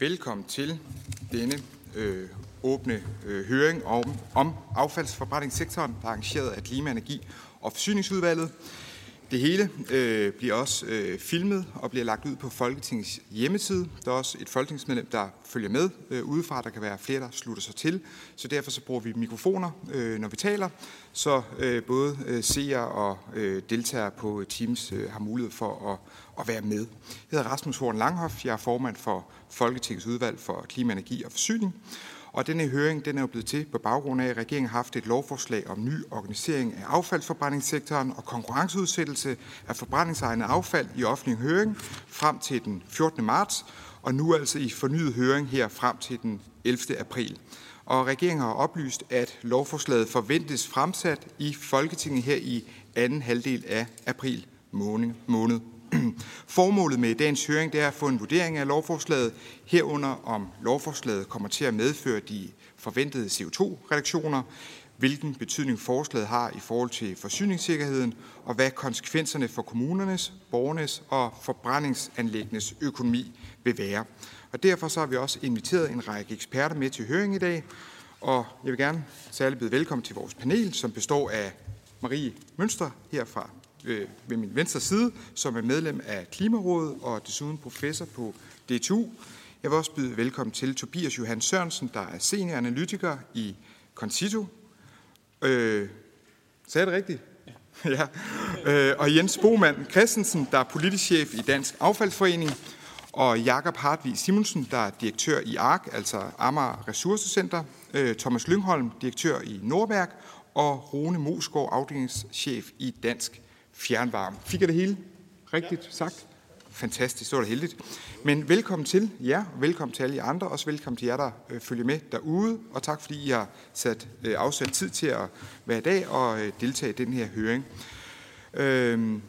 Velkommen til denne øh, åbne øh, høring om, om affaldsforbrændingssektoren, der er arrangeret af Klima-, Energi og Forsyningsudvalget. Det hele øh, bliver også øh, filmet og bliver lagt ud på Folketingets hjemmeside. Der er også et folketingsmedlem, der følger med øh, udefra. Der kan være flere, der slutter sig til. Så derfor så bruger vi mikrofoner, øh, når vi taler, så øh, både øh, seere og øh, deltagere på Teams øh, har mulighed for at, at være med. Jeg hedder Rasmus Horn Langhoff. Jeg er formand for Folketingets udvalg for klima, energi og forsyning. Og denne høring den er jo blevet til på baggrund af, at regeringen har haft et lovforslag om ny organisering af affaldsforbrændingssektoren og konkurrenceudsættelse af forbrændingsegnet affald i offentlig høring frem til den 14. marts, og nu altså i fornyet høring her frem til den 11. april. Og regeringen har oplyst, at lovforslaget forventes fremsat i Folketinget her i anden halvdel af april måned. Formålet med dagens høring det er at få en vurdering af lovforslaget, herunder om lovforslaget kommer til at medføre de forventede CO2-reduktioner, hvilken betydning forslaget har i forhold til forsyningssikkerheden, og hvad konsekvenserne for kommunernes, borgernes og forbrændingsanlæggenes økonomi vil være. Og derfor så har vi også inviteret en række eksperter med til høring i dag, og jeg vil gerne særligt byde velkommen til vores panel, som består af Marie Mønster her fra øh, ved min venstre side, som er medlem af Klimarådet og desuden professor på DTU. Jeg vil også byde velkommen til Tobias Johan Sørensen, der er senioranalytiker i Concito. Øh, sagde jeg det rigtigt? ja. Øh, og Jens Boman Christensen, der er politisk chef i Dansk Affaldsforening, og Jakob Hartvig Simonsen, der er direktør i ARK, altså Amager Ressourcecenter, øh, Thomas Lyngholm, direktør i Nordværk, og Rune Mosgaard, afdelingschef i Dansk fjernvarme. Fik jeg det hele rigtigt ja. sagt? Fantastisk, så var det heldigt. Men velkommen til jer, og velkommen til alle jer andre, også velkommen til jer, der øh, følger med derude, og tak fordi I har sat, øh, afsat tid til at være i dag og øh, deltage i den her høring. Øh,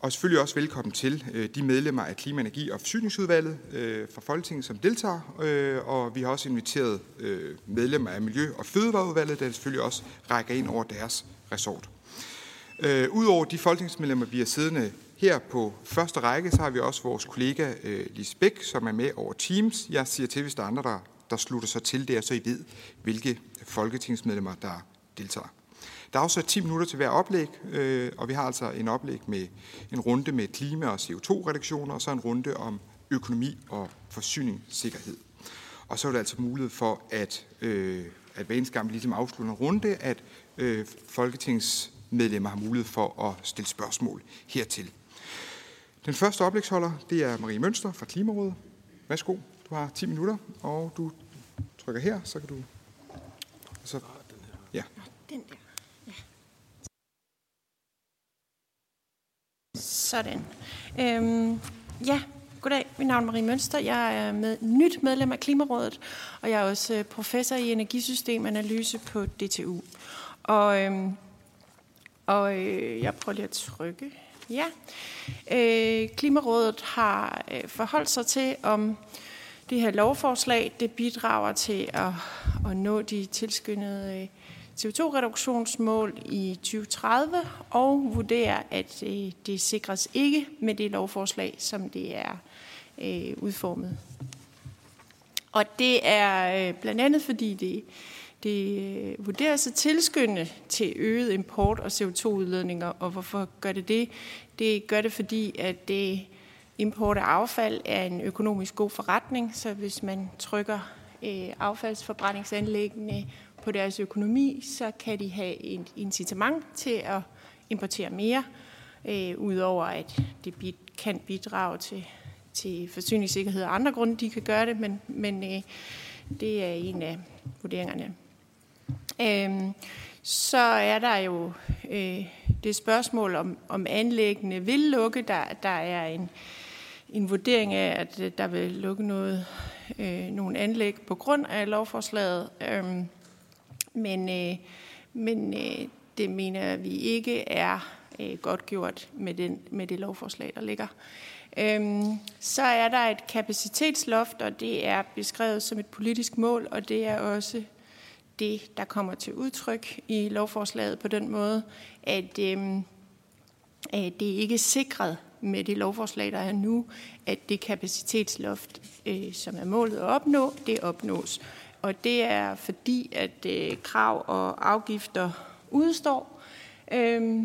og selvfølgelig også velkommen til øh, de medlemmer af Klima-, Energi- og Forsyningsudvalget øh, fra Folketinget, som deltager. Øh, og vi har også inviteret øh, medlemmer af Miljø- og Fødevareudvalget, der selvfølgelig også rækker ind over deres resort. Øh, Udover de folketingsmedlemmer, vi er siddende her på første række, så har vi også vores kollega øh, Lise Bæk, som er med over Teams. Jeg siger til, hvis der er andre, der, der slutter sig til det, så I ved, hvilke folketingsmedlemmer, der deltager. Der er også 10 minutter til hver oplæg, øh, og vi har altså en oplæg med en runde med klima- og CO2-reduktioner, og så en runde om økonomi og forsyningssikkerhed. Og så er der altså mulighed for, at, øh, at hver eneste gang vi ligesom afslutter en runde, at øh, Folketings medlemmer har mulighed for at stille spørgsmål hertil. Den første oplægsholder, det er Marie Mønster fra Klimarådet. Værsgo, du har 10 minutter, og du trykker her, så kan du... Så, ja. Den der. Ja. Sådan. Øhm, ja, goddag. Mit navn er Marie Mønster. Jeg er med, nyt medlem af Klimarådet, og jeg er også øh, professor i energisystemanalyse på DTU. Og øhm, og øh, jeg prøver lige at trykke. Ja. Øh, Klimarådet har øh, forholdt sig til, om det her lovforslag det bidrager til at, at nå de tilskyndede øh, CO2-reduktionsmål i 2030 og vurderer, at øh, det sikres ikke med det lovforslag, som det er øh, udformet. Og det er øh, blandt andet, fordi det det øh, vurderes at tilskynde til øget import og CO2-udledninger, og hvorfor gør det det? Det gør det, fordi at det import af affald er en økonomisk god forretning, så hvis man trykker øh, affaldsforbrændingsanlæggene på deres økonomi, så kan de have et incitament til at importere mere, øh, udover at det bid, kan bidrage til, til forsyningssikkerhed og andre grunde, de kan gøre det, men, men øh, det er en af vurderingerne. Øhm, så er der jo øh, det spørgsmål, om, om anlæggene vil lukke. Der, der er en, en vurdering af, at øh, der vil lukke noget, øh, nogle anlæg på grund af lovforslaget. Øhm, men øh, men øh, det mener vi ikke er øh, godt gjort med, den, med det lovforslag, der ligger. Øhm, så er der et kapacitetsloft, og det er beskrevet som et politisk mål, og det er også det, der kommer til udtryk i lovforslaget på den måde, at, øh, at det ikke er sikret, med det lovforslag, der er nu, at det kapacitetsloft, øh, som er målet at opnå, det opnås. Og det er fordi, at øh, krav og afgifter udstår. Øh,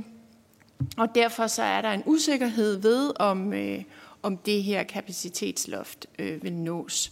og derfor så er der en usikkerhed ved, om, øh, om det her kapacitetsloft øh, vil nås.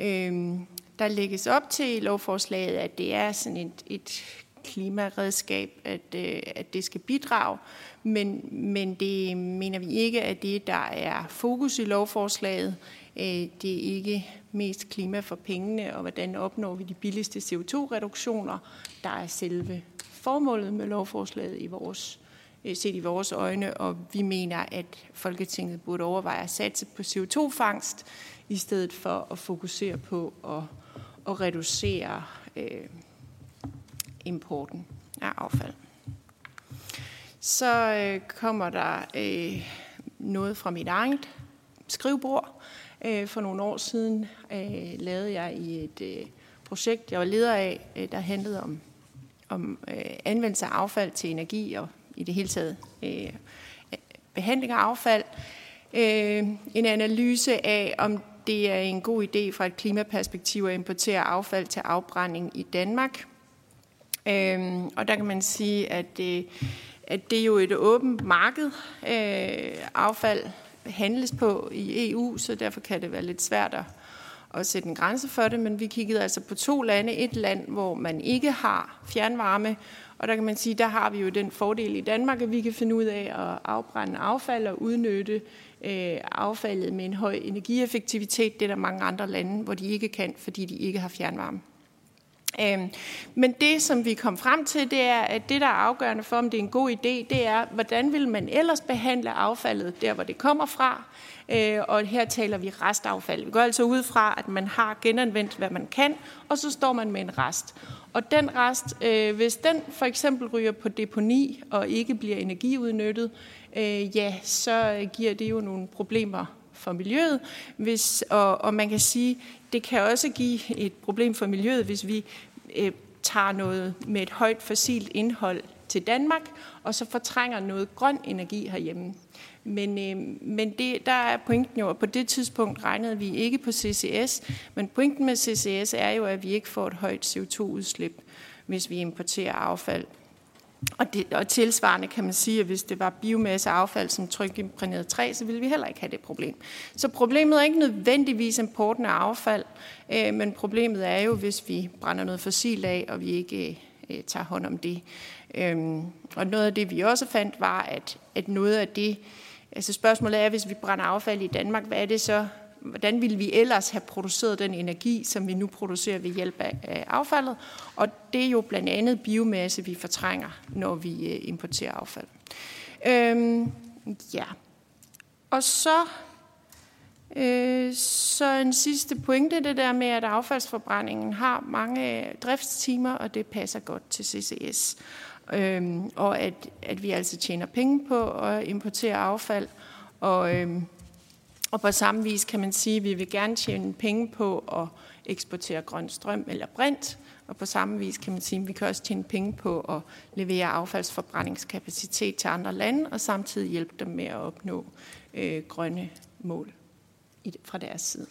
Øh, der lægges op til i lovforslaget, at det er sådan et, et klimaredskab, at, øh, at det skal bidrage, men, men det mener vi ikke, at det, der er fokus i lovforslaget. Øh, det er ikke mest klima for pengene, og hvordan opnår vi de billigste CO2-reduktioner, der er selve formålet med lovforslaget i vores øh, set i vores øjne, og vi mener, at Folketinget burde overveje at satse på CO2-fangst, i stedet for at fokusere på at, at reducere øh, importen af affald. Så øh, kommer der øh, noget fra mit eget skrivebord. Øh, for nogle år siden øh, lavede jeg i et øh, projekt, jeg var leder af, øh, der handlede om, om øh, anvendelse af affald til energi og i det hele taget øh, behandling af affald. Øh, en analyse af, om det er en god idé fra et klimaperspektiv at importere affald til afbrænding i Danmark. Øhm, og der kan man sige, at, det, at det er jo et åbent marked. Øh, affald handles på i EU, så derfor kan det være lidt svært at, at sætte en grænse for det. Men vi kiggede altså på to lande. Et land, hvor man ikke har fjernvarme, og der kan man sige, der har vi jo den fordel i Danmark, at vi kan finde ud af at afbrænde affald og udnytte øh, affaldet med en høj energieffektivitet. Det er der mange andre lande, hvor de ikke kan, fordi de ikke har fjernvarme. Øhm, men det, som vi kom frem til, det er, at det, der er afgørende for, om det er en god idé, det er, hvordan vil man ellers behandle affaldet der, hvor det kommer fra. Øh, og her taler vi restaffald. Vi går altså ud fra, at man har genanvendt, hvad man kan, og så står man med en rest. Og den rest, øh, hvis den for eksempel ryger på deponi og ikke bliver energiudnyttet, øh, ja, så giver det jo nogle problemer for miljøet. Hvis, og, og man kan sige, det kan også give et problem for miljøet, hvis vi øh, tager noget med et højt fossilt indhold til Danmark, og så fortrænger noget grøn energi herhjemme. Men, øh, men det, der er pointen jo, at på det tidspunkt regnede vi ikke på CCS, men pointen med CCS er jo, at vi ikke får et højt CO2-udslip, hvis vi importerer affald og, det, og tilsvarende kan man sige, at hvis det var biomasse affald som trykimprægneret træ, så ville vi heller ikke have det problem. Så problemet er ikke nødvendigvis importen af affald, øh, men problemet er jo, hvis vi brænder noget fossil af, og vi ikke øh, tager hånd om det. Øhm, og noget af det, vi også fandt, var, at, at noget af det, altså spørgsmålet er, hvis vi brænder affald i Danmark, hvad er det så, hvordan ville vi ellers have produceret den energi, som vi nu producerer ved hjælp af affaldet. Og det er jo blandt andet biomasse, vi fortrænger, når vi øh, importerer affald. Øhm, ja. Og så, øh, så en sidste pointe, det der med, at affaldsforbrændingen har mange øh, driftstimer, og det passer godt til CCS. Øhm, og at, at vi altså tjener penge på at importere affald, og øhm, og på samme vis kan man sige, at vi vil gerne tjene penge på at eksportere grøn strøm eller brint, og på samme vis kan man sige, at vi kan også tjene penge på at levere affaldsforbrændingskapacitet til andre lande, og samtidig hjælpe dem med at opnå øh, grønne mål i, fra deres side.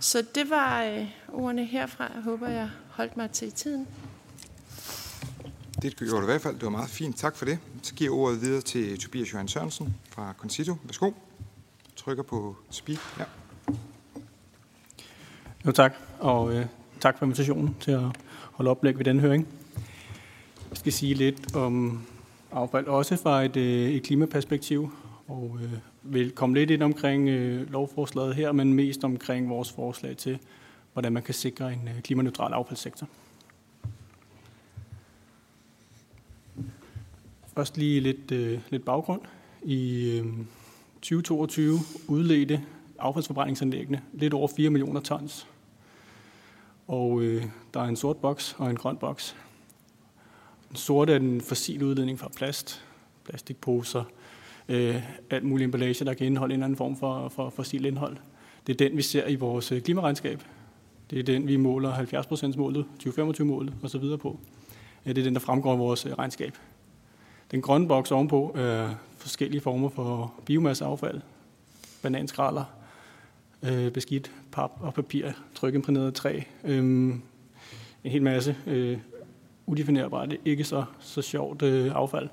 Så det var øh, ordene herfra. Jeg håber, jeg holdt mig til tiden. Det gjorde du i hvert fald. Det var meget fint. Tak for det. Så giver jeg ordet videre til Tobias Johan Sørensen fra Concito. Værsgo trykker på speak. Ja. Jo tak, og øh, tak for invitationen til at holde oplæg ved den høring. Jeg skal sige lidt om affald, også fra et, øh, et klimaperspektiv, og øh, vil komme lidt ind omkring øh, lovforslaget her, men mest omkring vores forslag til, hvordan man kan sikre en øh, klimaneutral affaldssektor. Først lige lidt, øh, lidt baggrund. I øh, 2022 udledte affaldsforbrændingsanlæggene lidt over 4 millioner tons. Og øh, der er en sort boks og en grøn boks. Den sorte er den fossile udledning fra plast, plastikposer, øh, alt muligt emballage, der kan indeholde en eller anden form for, for fossil indhold. Det er den, vi ser i vores øh, klimaregnskab. Det er den, vi måler 70%-målet, 2025-målet osv. på. Det er den, der fremgår i vores øh, regnskab. Den grønne boks ovenpå er forskellige former for biomasseaffald, bananskraller, øh, beskidt pap og papir, trykimprægneret træ, øh, en hel masse øh, udefinerbart, ikke så, så sjovt øh, affald,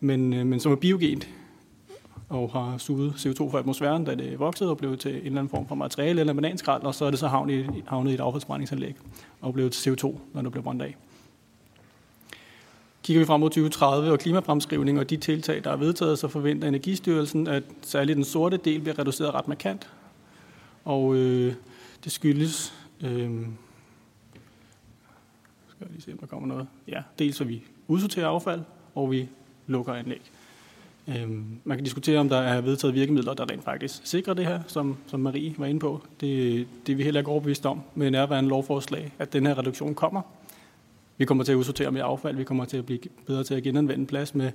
men, øh, men som er biogent og har suget CO2 fra atmosfæren, da det voksede og blev til en eller anden form for materiale eller bananskrald, og så er det så havnet i, havnet i et affaldsbrændingsanlæg og blev til CO2, når det blev brændt af. Kigger vi frem mod 2030 og klimafremskrivning og de tiltag, der er vedtaget, så forventer Energistyrelsen, at særligt den sorte del bliver reduceret ret markant. Og øh, det skyldes, øh, skal jeg lige se, om der kommer noget. Ja, dels at vi udsorterer affald, og vi lukker anlæg. Øh, man kan diskutere, om der er vedtaget virkemidler, der rent faktisk sikrer det her, som, som Marie var inde på. Det, det er vi heller ikke overbevist om med nærværende lovforslag, at den her reduktion kommer. Vi kommer til at udsortere mere affald, vi kommer til at blive bedre til at genanvende plads med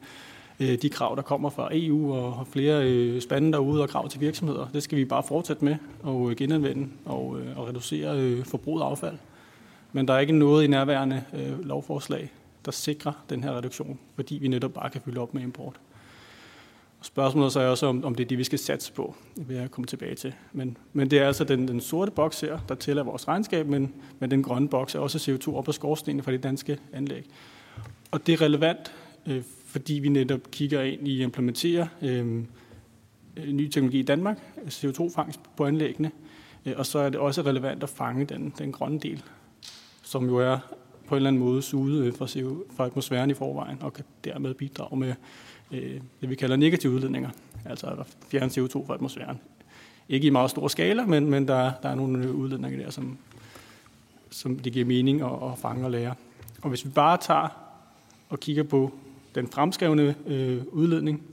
øh, de krav, der kommer fra EU og flere øh, spande derude og krav til virksomheder. Det skal vi bare fortsætte med og øh, genanvende og, og reducere forbruget af affald. Men der er ikke noget i nærværende lovforslag, der sikrer den her reduktion, fordi vi netop bare kan fylde op med import. Spørgsmålet så er også, om, om det er det, vi skal satse på. Det vil jeg komme tilbage til. Men, men det er altså den, den sorte boks her, der tæller vores regnskab, men, men den grønne boks er også CO2 op på skorstenen fra de danske anlæg. Og det er relevant, øh, fordi vi netop kigger ind i at implementere øh, øh ny teknologi i Danmark, CO2-fangst på anlæggene, øh, og så er det også relevant at fange den, den grønne del, som jo er på en eller anden måde suget øh, fra, CO, fra atmosfæren i forvejen, og kan dermed bidrage med øh, det, vi kalder negative udledninger, altså at fjerne CO2 fra atmosfæren. Ikke i meget stor skala, men, men der, der er nogle udledninger der, som, som det giver mening at, at fange og lære. Og hvis vi bare tager og kigger på den fremskrevne øh, udledning,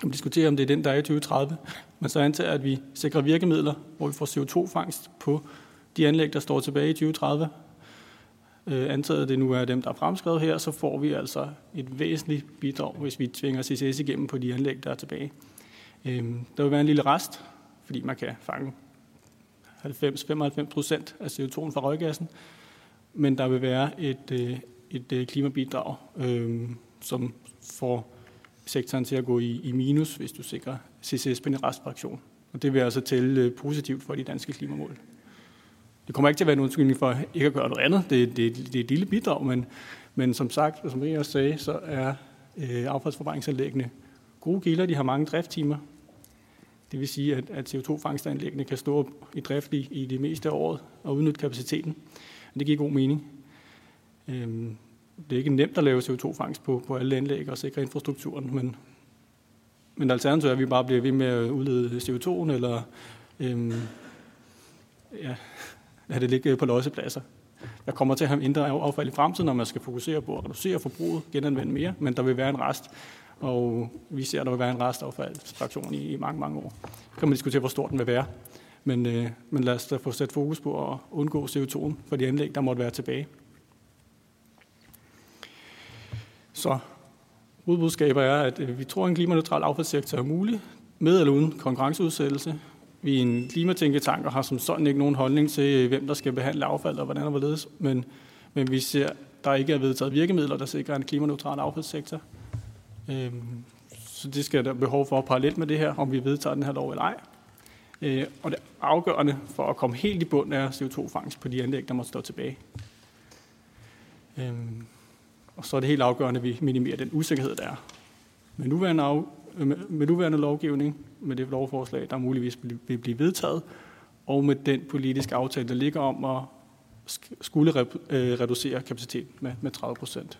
kan vi diskutere, om det er den, der er i 2030, men så antager at vi sikrer virkemidler, hvor vi får CO2-fangst på de anlæg, der står tilbage i 2030, øh, antaget det nu er dem, der er fremskrevet her, så får vi altså et væsentligt bidrag, hvis vi tvinger CCS igennem på de anlæg, der er tilbage. Øh, der vil være en lille rest, fordi man kan fange 90-95 procent af CO2'en fra røggassen, men der vil være et, øh, et øh, klimabidrag, øh, som får sektoren til at gå i, i minus, hvis du sikrer CCS på en restfraktion. Og det vil altså tælle øh, positivt for de danske klimamål. Det kommer ikke til at være en undskyldning for ikke at gøre noget andet. Det, det, det er et lille bidrag, men, men som sagt, og som jeg også sagde, så er øh, affaldsforvaringsanlæggene gode gilder. De har mange drifttimer. Det vil sige, at, at CO2-fangstanlæggene kan stå i drift i, i det meste af året og udnytte kapaciteten. Det giver god mening. Øhm, det er ikke nemt at lave CO2-fangst på, på alle anlæg og sikre infrastrukturen, men, men alternativet er, at vi bare bliver ved med at udlede CO2'en, eller øhm, ja, lade det ligge på lossepladser. Der kommer til at have mindre affald i fremtiden, når man skal fokusere på at reducere forbruget, genanvende mere, men der vil være en rest, og vi ser, at der vil være en restaffaldsfraktion i, i mange, mange år. Så kan man diskutere, hvor stor den vil være, men, øh, men lad os da få sat fokus på at undgå CO2'en for de anlæg, der måtte være tilbage. Så hovedbudskaber er, at øh, vi tror, at en klimaneutral affaldssektor er mulig, med eller uden konkurrenceudsættelse. Vi er en klimatænketank og har som sådan ikke nogen holdning til, hvem der skal behandle affald og hvordan og hvorledes, men, men vi ser, der ikke er vedtaget virkemidler, der sikrer en klimaneutral affaldssektor. Øhm, så det skal der behov for parallelt med det her, om vi vedtager den her lov eller ej. Øh, og det afgørende for at komme helt i bund er CO2-fangst på de anlæg, der må stå tilbage. Øhm, og så er det helt afgørende, at vi minimerer den usikkerhed, der er. Med nuværende, af, med nuværende lovgivning, med det lovforslag, der muligvis vil blive vedtaget, og med den politiske aftale, der ligger om at skulle øh, reducere kapaciteten med, med 30 procent.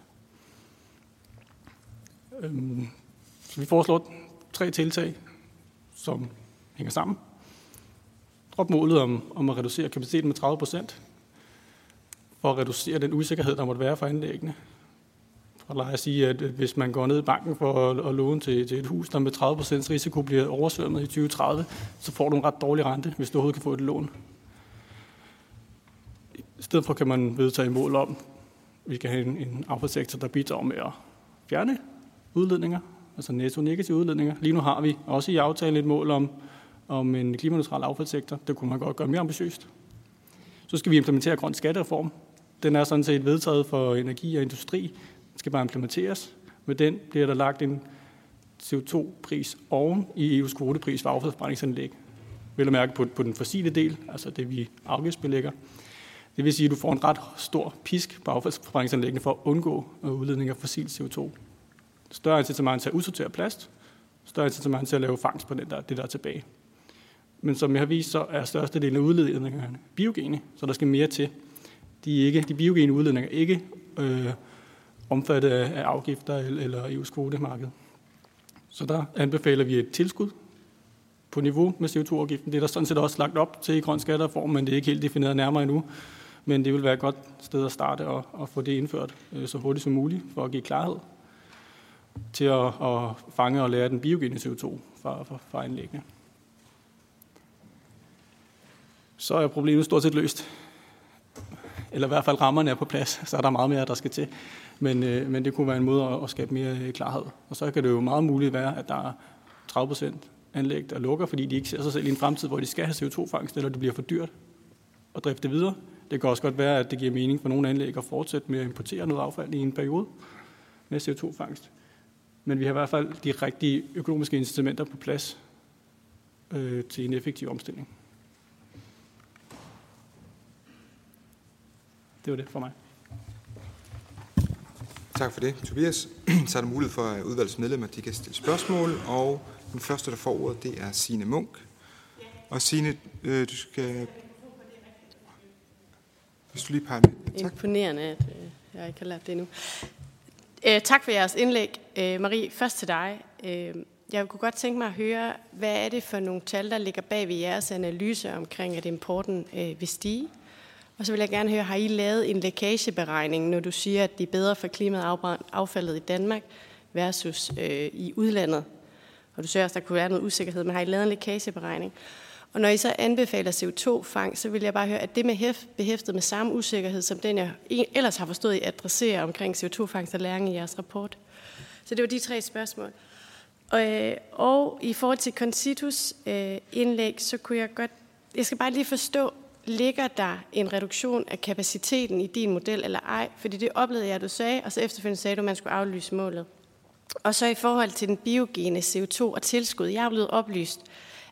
Øhm, så vi foreslår tre tiltag, som hænger sammen. Drop målet om, om at reducere kapaciteten med 30 procent, for at reducere den usikkerhed, der måtte være for anlæggene og lad os sige, at hvis man går ned i banken for at, at låne til, til et hus, der med 30% risiko bliver oversvømmet i 2030, så får du en ret dårlig rente, hvis du overhovedet kan få et lån. I stedet for kan man vedtage mål om, at vi kan have en, en affaldssektor, der bidrager med at fjerne udledninger, altså netto-negative udledninger. Lige nu har vi også i aftalen et mål om, om en klimaneutral affaldssektor. Det kunne man godt gøre mere ambitiøst. Så skal vi implementere grøn skattereform. Den er sådan set vedtaget for energi og industri skal bare implementeres. Med den bliver der lagt en CO2-pris oven i EU's kvotepris for affaldsforbrændingsanlæg. Vil at mærke på, på den fossile del, altså det vi afgiftsbelægger. Det vil sige, at du får en ret stor pisk på affaldsforbrændingsanlæggene for at undgå øh, udledning af fossil CO2. Større incitament til at udsortere plast, større incitament til at lave fangst på den der, det der er tilbage. Men som jeg har vist, så er størstedelen af udledningerne biogene, så der skal mere til. De, ikke, de biogene udledninger er ikke øh, omfattet af, afgifter eller, eller EU's kvotemarked. Så der anbefaler vi et tilskud på niveau med CO2-afgiften. Det er der sådan set også lagt op til i grøn skattereform, men det er ikke helt defineret nærmere endnu. Men det vil være et godt sted at starte og, og få det indført øh, så hurtigt som muligt for at give klarhed til at, at fange og lære den biogene CO2 fra, fra, fra anlæggene. Så er problemet stort set løst. Eller i hvert fald rammerne er på plads, så er der meget mere, der skal til. Men, øh, men det kunne være en måde at, at skabe mere øh, klarhed. Og så kan det jo meget muligt være, at der er 30 procent anlæg, der lukker, fordi de ikke ser sig selv i en fremtid, hvor de skal have CO2-fangst, eller det bliver for dyrt at drifte videre. Det kan også godt være, at det giver mening for nogle anlæg at fortsætte med at importere noget affald i en periode med CO2-fangst. Men vi har i hvert fald de rigtige økonomiske incitamenter på plads øh, til en effektiv omstilling. Det var det for mig. Tak for det, Tobias. Så er der mulighed for, at udvalgets medlemmer de kan stille spørgsmål, og den første, der får ordet, det er Signe Munk. Og Signe, øh, du skal... Hvis du lige peger med. Tak. Imponerende, at øh, jeg ikke har lært det endnu. Øh, tak for jeres indlæg. Øh, Marie, først til dig. Øh, jeg kunne godt tænke mig at høre, hvad er det for nogle tal, der ligger bag ved jeres analyse omkring, at importen øh, vil stige? Og så vil jeg gerne høre, har I lavet en lækageberegning, når du siger, at det er bedre for klimaet affaldet i Danmark versus øh, i udlandet? Og du siger også, at der kunne være noget usikkerhed, men har I lavet en lækageberegning? Og når I så anbefaler CO2-fang, så vil jeg bare høre, at det med behæftet med samme usikkerhed, som den jeg ellers har forstået, I adresserer omkring CO2-fangst og læring i jeres rapport. Så det var de tre spørgsmål. Og, øh, og i forhold til Constitus øh, indlæg, så kunne jeg godt, jeg skal bare lige forstå, ligger der en reduktion af kapaciteten i din model eller ej? Fordi det oplevede jeg, at du sagde, og så efterfølgende sagde du, at man skulle aflyse målet. Og så i forhold til den biogene CO2 og tilskud. Jeg er blevet oplyst,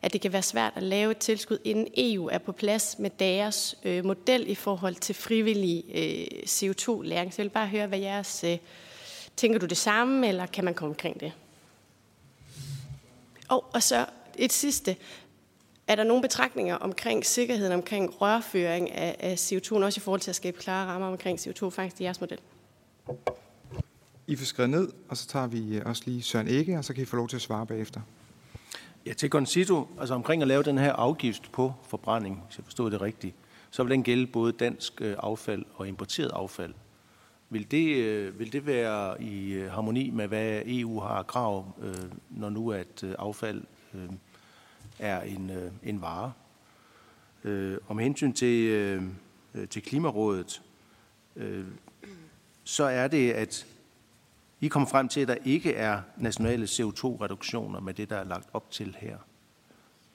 at det kan være svært at lave et tilskud, inden EU er på plads med deres øh, model i forhold til frivillig øh, CO2-læring. Så jeg vil bare høre, hvad jeres... Øh, tænker du det samme, eller kan man komme omkring det? Og, og så et sidste. Er der nogle betragtninger omkring sikkerheden, omkring rørføring af, af CO2, også i forhold til at skabe klare rammer omkring CO2-fangst i jeres model? I får skrevet ned, og så tager vi også lige Søren Ikke, og så kan I få lov til at svare bagefter. Ja, til Concito, altså omkring at lave den her afgift på forbrænding, hvis jeg forstod det rigtigt, så vil den gælde både dansk øh, affald og importeret affald. Vil det, øh, vil det være i øh, harmoni med, hvad EU har krav, når nu at affald er en, øh, en vare? Øh, om hensyn til, øh, til Klimarådet, så er det, at i kommer frem til, at der ikke er nationale CO2-reduktioner med det, der er lagt op til her.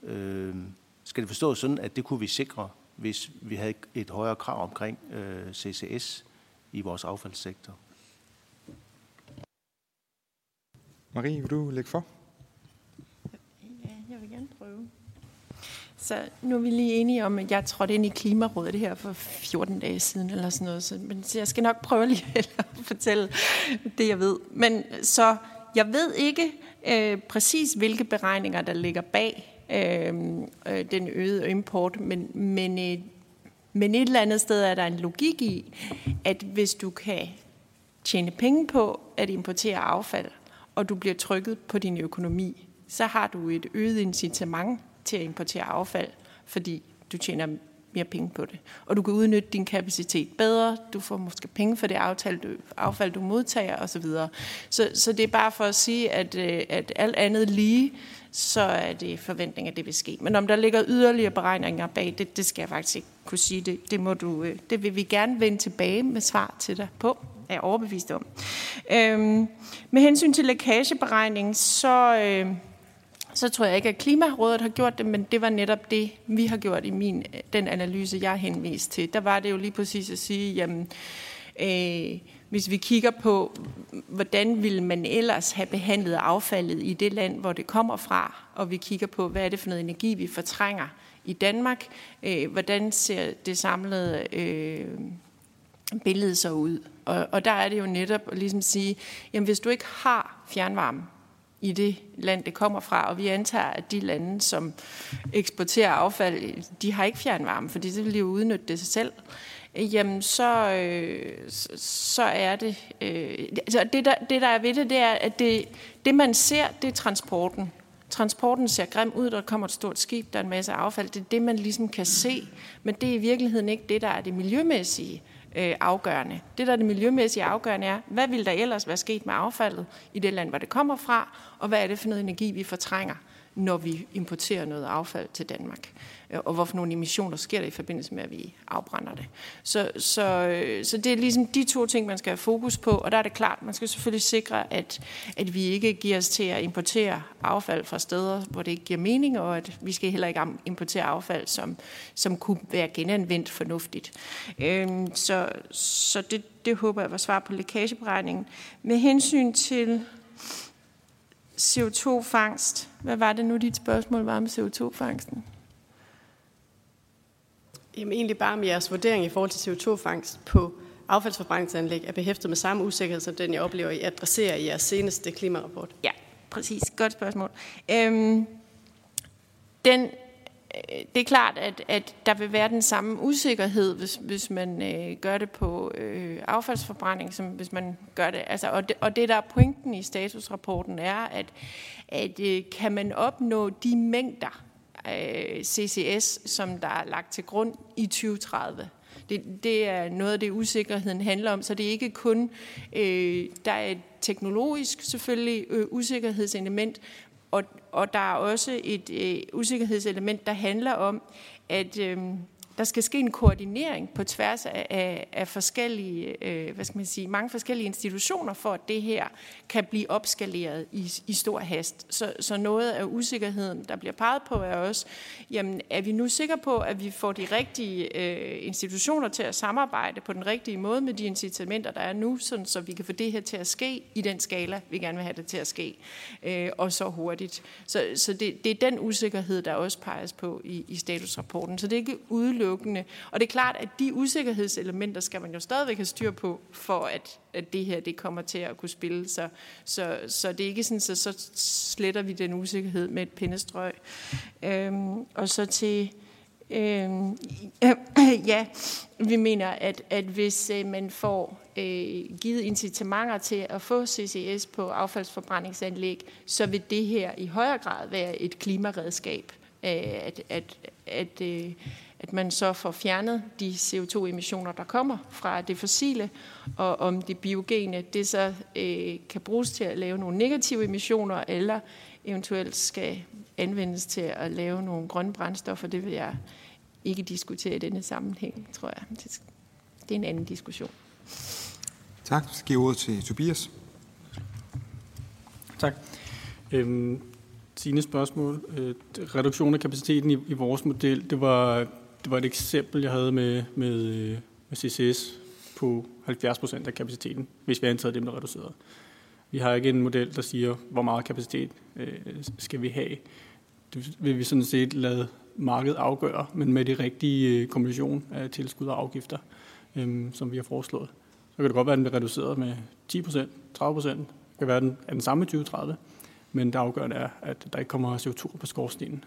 Øh, skal det forstås sådan, at det kunne vi sikre, hvis vi havde et højere krav omkring øh, CCS i vores affaldssektor? Marie, vil du lægge for? Ja, jeg vil gerne prøve. Så nu er vi lige enige om, at jeg trådte ind i Klimarådet det her for 14 dage siden, eller sådan noget. Så, men så jeg skal nok prøve lige at fortælle det, jeg ved. Men så jeg ved ikke øh, præcis, hvilke beregninger, der ligger bag øh, øh, den øgede import, men, men, øh, men et eller andet sted er der en logik i, at hvis du kan tjene penge på at importere affald, og du bliver trykket på din økonomi, så har du et øget incitament til at importere affald, fordi du tjener mere penge på det. Og du kan udnytte din kapacitet bedre, du får måske penge for det aftale, du, affald, du modtager osv. Så, så det er bare for at sige, at, øh, at alt andet lige, så er det forventning, at det vil ske. Men om der ligger yderligere beregninger bag, det, det skal jeg faktisk ikke kunne sige. Det, det, må du, øh, det vil vi gerne vende tilbage med svar til dig på, er jeg overbevist om. Øhm, med hensyn til lækageberegning, så... Øh, så tror jeg ikke, at Klimarådet har gjort det, men det var netop det, vi har gjort i min, øh, den analyse, jeg henviste til. Der var det jo lige præcis at sige, jamen, øh, hvis vi kigger på, hvordan ville man ellers have behandlet affaldet i det land, hvor det kommer fra, og vi kigger på, hvad er det for noget energi, vi fortrænger i Danmark, øh, hvordan ser det samlede øh, billede så ud. Og, og der er det jo netop at ligesom sige, jamen hvis du ikke har fjernvarme i det land, det kommer fra, og vi antager, at de lande, som eksporterer affald, de har ikke fjernvarme, fordi de vil de jo udnytte det sig selv, jamen så, øh, så er det... Øh, altså det, der, det, der er ved det, det er, at det, det man ser, det er transporten. Transporten ser grim ud, der kommer et stort skib, der er en masse affald. Det er det, man ligesom kan se, men det er i virkeligheden ikke det, der er det miljømæssige øh, Øh, afgørende. Det, der er det miljømæssige afgørende, er, hvad vil der ellers være sket med affaldet i det land, hvor det kommer fra, og hvad er det for noget energi, vi fortrænger, når vi importerer noget affald til Danmark. Øh, og hvorfor nogle emissioner sker der i forbindelse med, at vi afbrænder det. Så, så, øh, så det er ligesom de to ting, man skal have fokus på, og der er det klart, man skal selvfølgelig sikre, at, at vi ikke giver os til at importere affald fra steder, hvor det ikke giver mening, og at vi skal heller ikke importere affald, som, som kunne være genanvendt fornuftigt. Øhm, så så det, det håber jeg var svar på lækageberegningen. Med hensyn til CO2-fangst, hvad var det nu, dit spørgsmål var med CO2-fangsten? Jamen egentlig bare om jeres vurdering i forhold til CO2-fangst på affaldsforbrændingsanlæg er behæftet med samme usikkerhed, som den, jeg oplever, I adresserer i jeres seneste klimarapport. Ja, præcis. Godt spørgsmål. Øhm, den, øh, det er klart, at, at der vil være den samme usikkerhed, hvis, hvis man øh, gør det på øh, affaldsforbrænding, som hvis man gør det. Altså, og, det og det, der er pointen i statusrapporten, er, at, at øh, kan man opnå de mængder, øh, CCS, som der er lagt til grund i 2030. Det, det er noget af det, usikkerheden handler om, så det er ikke kun, øh, der er et teknologisk selvfølgelig øh, usikkerhedselement, og, og der er også et øh, usikkerhedselement, der handler om, at øh, der skal ske en koordinering på tværs af, af, af forskellige, øh, hvad skal man sige, mange forskellige institutioner, for at det her kan blive opskaleret i, i stor hast. Så, så noget af usikkerheden, der bliver peget på, er også, jamen, er vi nu sikre på, at vi får de rigtige øh, institutioner til at samarbejde på den rigtige måde med de incitamenter, der er nu, sådan, så vi kan få det her til at ske i den skala, vi gerne vil have det til at ske, øh, og så hurtigt. Så, så det, det er den usikkerhed, der også peges på i, i statusrapporten. Så det er ikke udelukkende udelukkende. Og det er klart, at de usikkerhedselementer skal man jo stadigvæk have styr på, for at, at det her det kommer til at kunne spille. Så, så, så det er ikke sådan, så, så sletter vi den usikkerhed med et pindestrøg. Øhm, og så til... Øhm, ja, vi mener, at, at hvis øh, man får øh, givet incitamenter til at få CCS på affaldsforbrændingsanlæg, så vil det her i højere grad være et klimaredskab. Øh, at, at, at, øh, at man så får fjernet de CO2-emissioner, der kommer fra det fossile, og om det biogene, det så øh, kan bruges til at lave nogle negative emissioner, eller eventuelt skal anvendes til at lave nogle grønne brændstoffer, det vil jeg ikke diskutere i denne sammenhæng, tror jeg. Det er en anden diskussion. Tak. Så giver ordet til Tobias. Tak. Øhm, sine spørgsmål. Øh, reduktion af kapaciteten i, i vores model, det var det var et eksempel, jeg havde med, med, med CCS på 70% af kapaciteten, hvis vi antager dem, der reduceret. Vi har ikke en model, der siger, hvor meget kapacitet øh, skal vi have. Det vil vi sådan set lade markedet afgøre, men med de rigtige øh, kombination af tilskud og afgifter, øh, som vi har foreslået. Så kan det godt være, at den bliver reduceret med 10%, 30%, Det kan være, at den er den samme 2030, men det afgørende er, at der ikke kommer CO2 på skorstenen.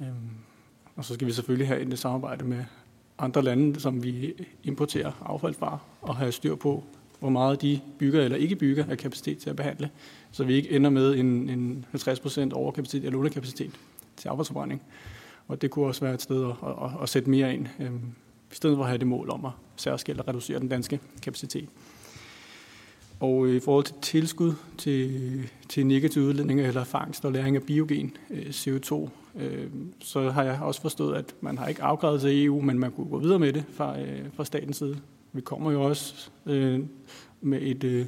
Øh, og så skal vi selvfølgelig have et samarbejde med andre lande, som vi importerer affald fra, og have styr på, hvor meget de bygger eller ikke bygger af kapacitet til at behandle, så vi ikke ender med en, en 50% overkapacitet eller underkapacitet til affaldsforbrænding. Og det kunne også være et sted at, at, at sætte mere ind, øh, i stedet for at have det mål om at særskilt at reducere den danske kapacitet. Og i forhold til tilskud til, til negativ udledning eller fangst og læring af biogen øh, CO2, øh, så har jeg også forstået, at man har ikke afgrædet i EU, men man kunne gå videre med det fra, øh, fra statens side. Vi kommer jo også øh, med et øh,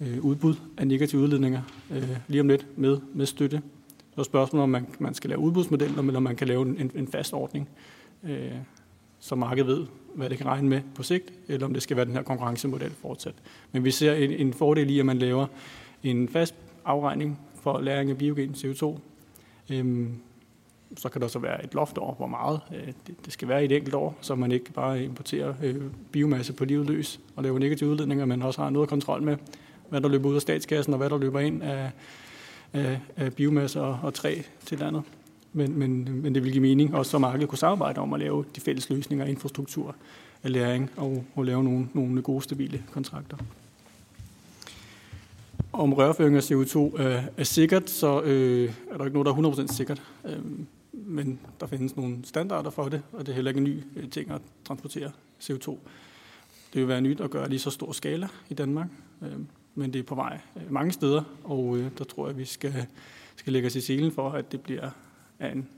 øh, udbud af negative udledninger øh, lige om lidt med, med støtte. Så er spørgsmålet, om man, man skal lave udbudsmodeller, eller om man kan lave en, en fast ordning, øh, så markedet ved, hvad det kan regne med på sigt, eller om det skal være den her konkurrencemodel fortsat. Men vi ser en, en fordel i, at man laver en fast afregning for læring af biogen CO2. Øhm, så kan der så være et loft over, hvor meget øh, det, det skal være i et enkelt år, så man ikke bare importerer øh, biomasse på livet løs og laver negative udledninger, men også har noget kontrol med, hvad der løber ud af statskassen og hvad der løber ind af, af, af biomasse og, og træ til landet. Men, men, men det vil give mening, også så markedet kunne samarbejde om at lave de fælles løsninger, infrastruktur, af læring og, og lave nogle, nogle gode, stabile kontrakter. Om rørføring af CO2 er, øh, er sikkert, så øh, er der ikke noget, der er 100% sikkert. Øh, men der findes nogle standarder for det, og det er heller ikke en ny øh, ting at transportere CO2. Det vil være nyt at gøre lige så stor skala i Danmark, øh, men det er på vej øh, mange steder, og der tror jeg, at vi skal, skal lægge os i selen for, at det bliver af en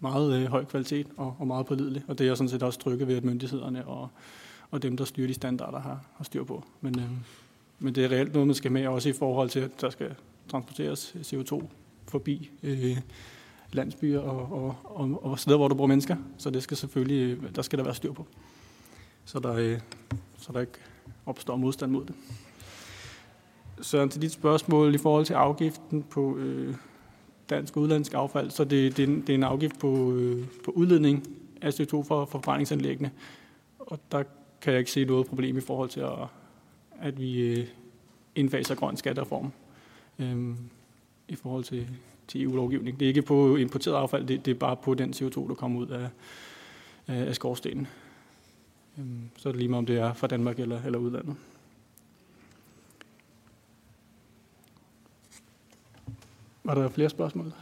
meget høj kvalitet og, og meget pålidelig. Og det er jeg sådan set også trygge ved, at myndighederne og, og dem, der styrer de standarder, har, har styr på. Men, øh, men det er reelt noget, man skal med, også i forhold til, at der skal transporteres CO2 forbi øh, landsbyer og, og, og, og steder, hvor der bor mennesker. Så det skal selvfølgelig, der skal der være styr på. Så der, øh, så der ikke opstår modstand mod det. Så til dit spørgsmål i forhold til afgiften på, øh, dansk og udlandsk affald, så det, det, det er en afgift på, øh, på udledning af CO2 for forbrændingsanlæggene. Og der kan jeg ikke se noget problem i forhold til, at, at vi øh, indfaser grøn skattereform øh, i forhold til, til EU-lovgivning. Det er ikke på importeret affald, det, det er bare på den CO2, der kommer ud af, af skorstenen. Øhm, så er det lige meget, om det er fra Danmark eller, eller udlandet. Var der flere spørgsmål?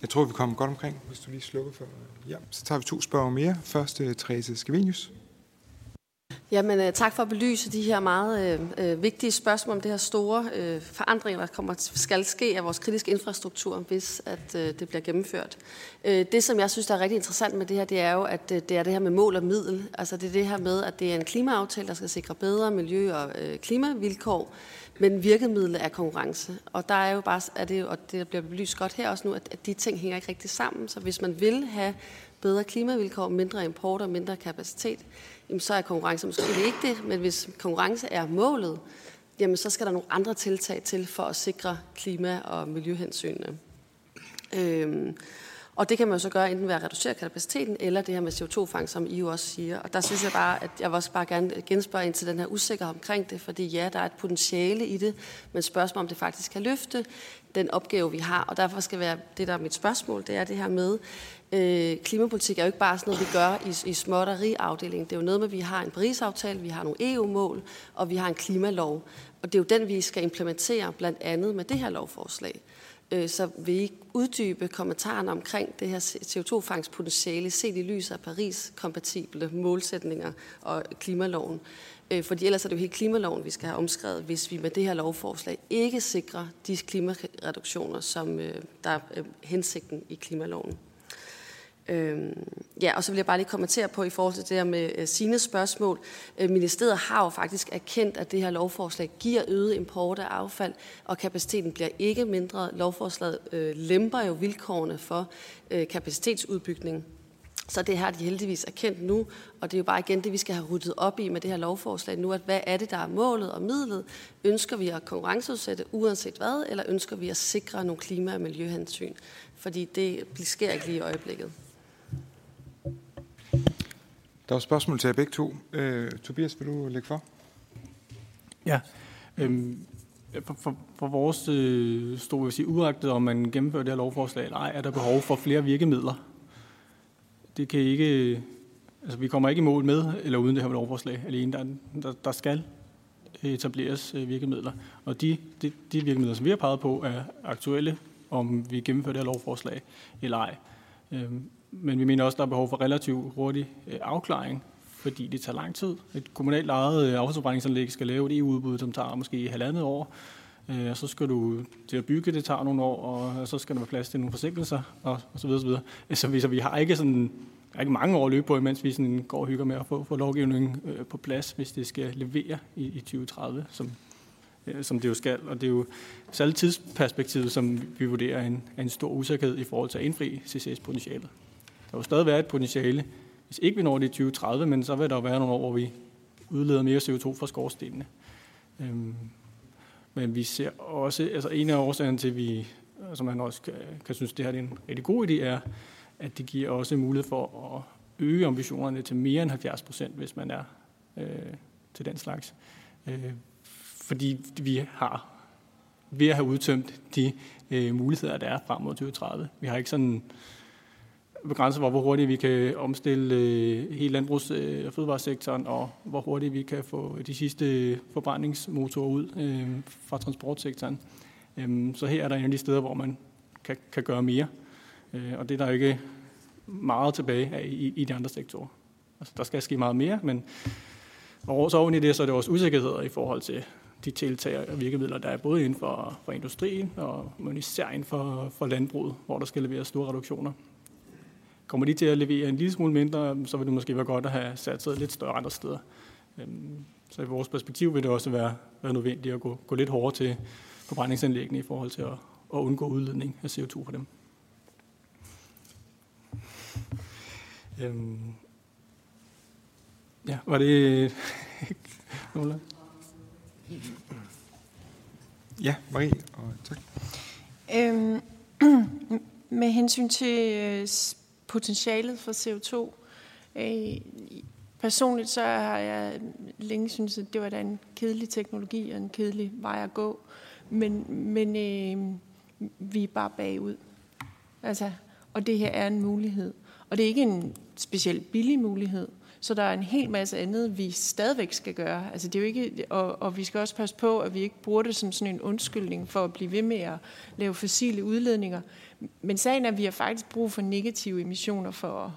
Jeg tror, vi kommer godt omkring, hvis du lige slukker for... Ja, så tager vi to spørgsmål mere. Først, uh, Therese Skavinius. Jamen, øh, tak for at belyse de her meget øh, øh vigtige spørgsmål om det her store øh, forandringer, der kommer, skal ske af vores kritiske infrastruktur, hvis at øh, det bliver gennemført. Øh, det, som jeg synes, der er rigtig interessant med det her, det er jo, at øh, det er det her med mål og middel. Altså, det er det her med, at det er en klimaaftale, der skal sikre bedre miljø- og øh, klimavilkår, men virkemidlet er konkurrence. Og der er jo bare, er det, og det bliver belyst godt her også nu, at, at de ting hænger ikke rigtig sammen. Så hvis man vil have bedre klimavilkår, mindre import og mindre kapacitet, jamen så er konkurrence måske ikke det, men hvis konkurrence er målet, jamen så skal der nogle andre tiltag til for at sikre klima- og miljøhensynene. Øhm, og det kan man jo så gøre enten ved at reducere kapaciteten, eller det her med CO2-fang, som I jo også siger. Og der synes jeg bare, at jeg vil også bare gerne genspørge ind til den her usikkerhed omkring det, fordi ja, der er et potentiale i det, men spørgsmål om det faktisk kan løfte den opgave, vi har. Og derfor skal være det, der er mit spørgsmål, det er det her med, øh, klimapolitik er jo ikke bare sådan noget, vi gør i, i småtteriafdelingen. Det er jo noget med, at vi har en Paris-aftale, vi har nogle EU-mål, og vi har en klimalov. Og det er jo den, vi skal implementere blandt andet med det her lovforslag. Øh, så vil I uddybe kommentaren omkring det her CO2-fangstpotentiale set i lyset af Paris-kompatible målsætninger og klimaloven? Øh, fordi ellers er det jo helt klimaloven, vi skal have omskrevet, hvis vi med det her lovforslag ikke sikrer de klimareduktioner, som øh, der er øh, hensigten i klimaloven. Øhm, ja, og så vil jeg bare lige kommentere på i forhold til det her med øh, sine spørgsmål. Øh, ministeriet har jo faktisk erkendt, at det her lovforslag giver øget import af affald, og kapaciteten bliver ikke mindre. Lovforslaget øh, lemper jo vilkårene for øh, kapacitetsudbygning. Så det har de heldigvis erkendt nu, og det er jo bare igen det, vi skal have ryddet op i med det her lovforslag nu, at hvad er det, der er målet og midlet? Ønsker vi at konkurrenceudsætte uanset hvad, eller ønsker vi at sikre nogle klima- og miljøhensyn? Fordi det sker ikke lige i øjeblikket. Der er spørgsmål til jer begge to. Øh, Tobias, vil du lægge for? Ja. Øhm, for, for, for vores øh, store sige, uagtet, om man gennemfører det her lovforslag eller ej, er der behov for flere virkemidler. Det kan ikke... Øh, altså, vi kommer ikke i mål med eller uden det her lovforslag alene. Der, der, der skal etableres øh, virkemidler. Og de, de, de virkemidler, som vi har peget på, er aktuelle, om vi gennemfører det her lovforslag eller ej. Øhm, men vi mener også, at der er behov for relativt hurtig øh, afklaring, fordi det tager lang tid. Et kommunalt ejet øh, affaldsforbrændingsanlæg skal lave et EU-udbud, som tager måske halvandet år, øh, og så skal du til at bygge, det tager nogle år, og så skal der være plads til nogle forsinkelser, og, og så videre, så videre. Så vi, så vi har ikke sådan der er ikke mange år at løbe på, imens vi sådan går og hygger med at få, få lovgivningen øh, på plads, hvis det skal levere i, i 2030, som, øh, som det jo skal. Og det er jo særligt tidsperspektivet, som vi vurderer en, en stor usikkerhed i forhold til at indfri CCS-potentialet. Der vil stadig være et potentiale, hvis ikke vi når det i 2030, men så vil der være nogle år, hvor vi udleder mere CO2 fra skorstenene. Øhm, men vi ser også, altså en af årsagerne til, at vi, som man også kan, kan synes, det her er en rigtig god idé, er, at det giver også mulighed for at øge ambitionerne til mere end 70 procent, hvis man er øh, til den slags. Øh, fordi vi har ved at have udtømt de øh, muligheder, der er frem mod 2030. Vi har ikke sådan begrænser, hvor hurtigt vi kan omstille øh, hele landbrugs- og fødevaresektoren, og hvor hurtigt vi kan få de sidste forbrændingsmotorer ud øh, fra transportsektoren. Øh, så her er der en af de steder, hvor man kan, kan gøre mere. Øh, og det er der ikke meget tilbage af i, i de andre sektorer. Altså, der skal ske meget mere, men og så oven i det, så er det også usikkerheder i forhold til de tiltag og virkemidler, der er både inden for, for industrien og men især inden for, for landbruget, hvor der skal leveres store reduktioner. Kommer de til at levere en lille smule mindre, så vil det måske være godt at have sat sig lidt større andre steder. Øhm, så i vores perspektiv vil det også være, være nødvendigt at gå, gå lidt hårdere til forbrændingsanlæggene i forhold til at, at undgå udledning af CO2 fra dem. Øhm, ja, var det Nola? Ja, Marie, og tak. Øhm, med hensyn til øh, potentialet for CO2, øh, personligt så har jeg længe syntes, at det var da en kedelig teknologi og en kedelig vej at gå. Men, men øh, vi er bare bagud. Altså, og det her er en mulighed. Og det er ikke en specielt billig mulighed. Så der er en hel masse andet, vi stadigvæk skal gøre. Altså det er jo ikke, og, og vi skal også passe på, at vi ikke bruger det som sådan en undskyldning for at blive ved med at lave fossile udledninger. Men sagen er, at vi har faktisk brug for negative emissioner for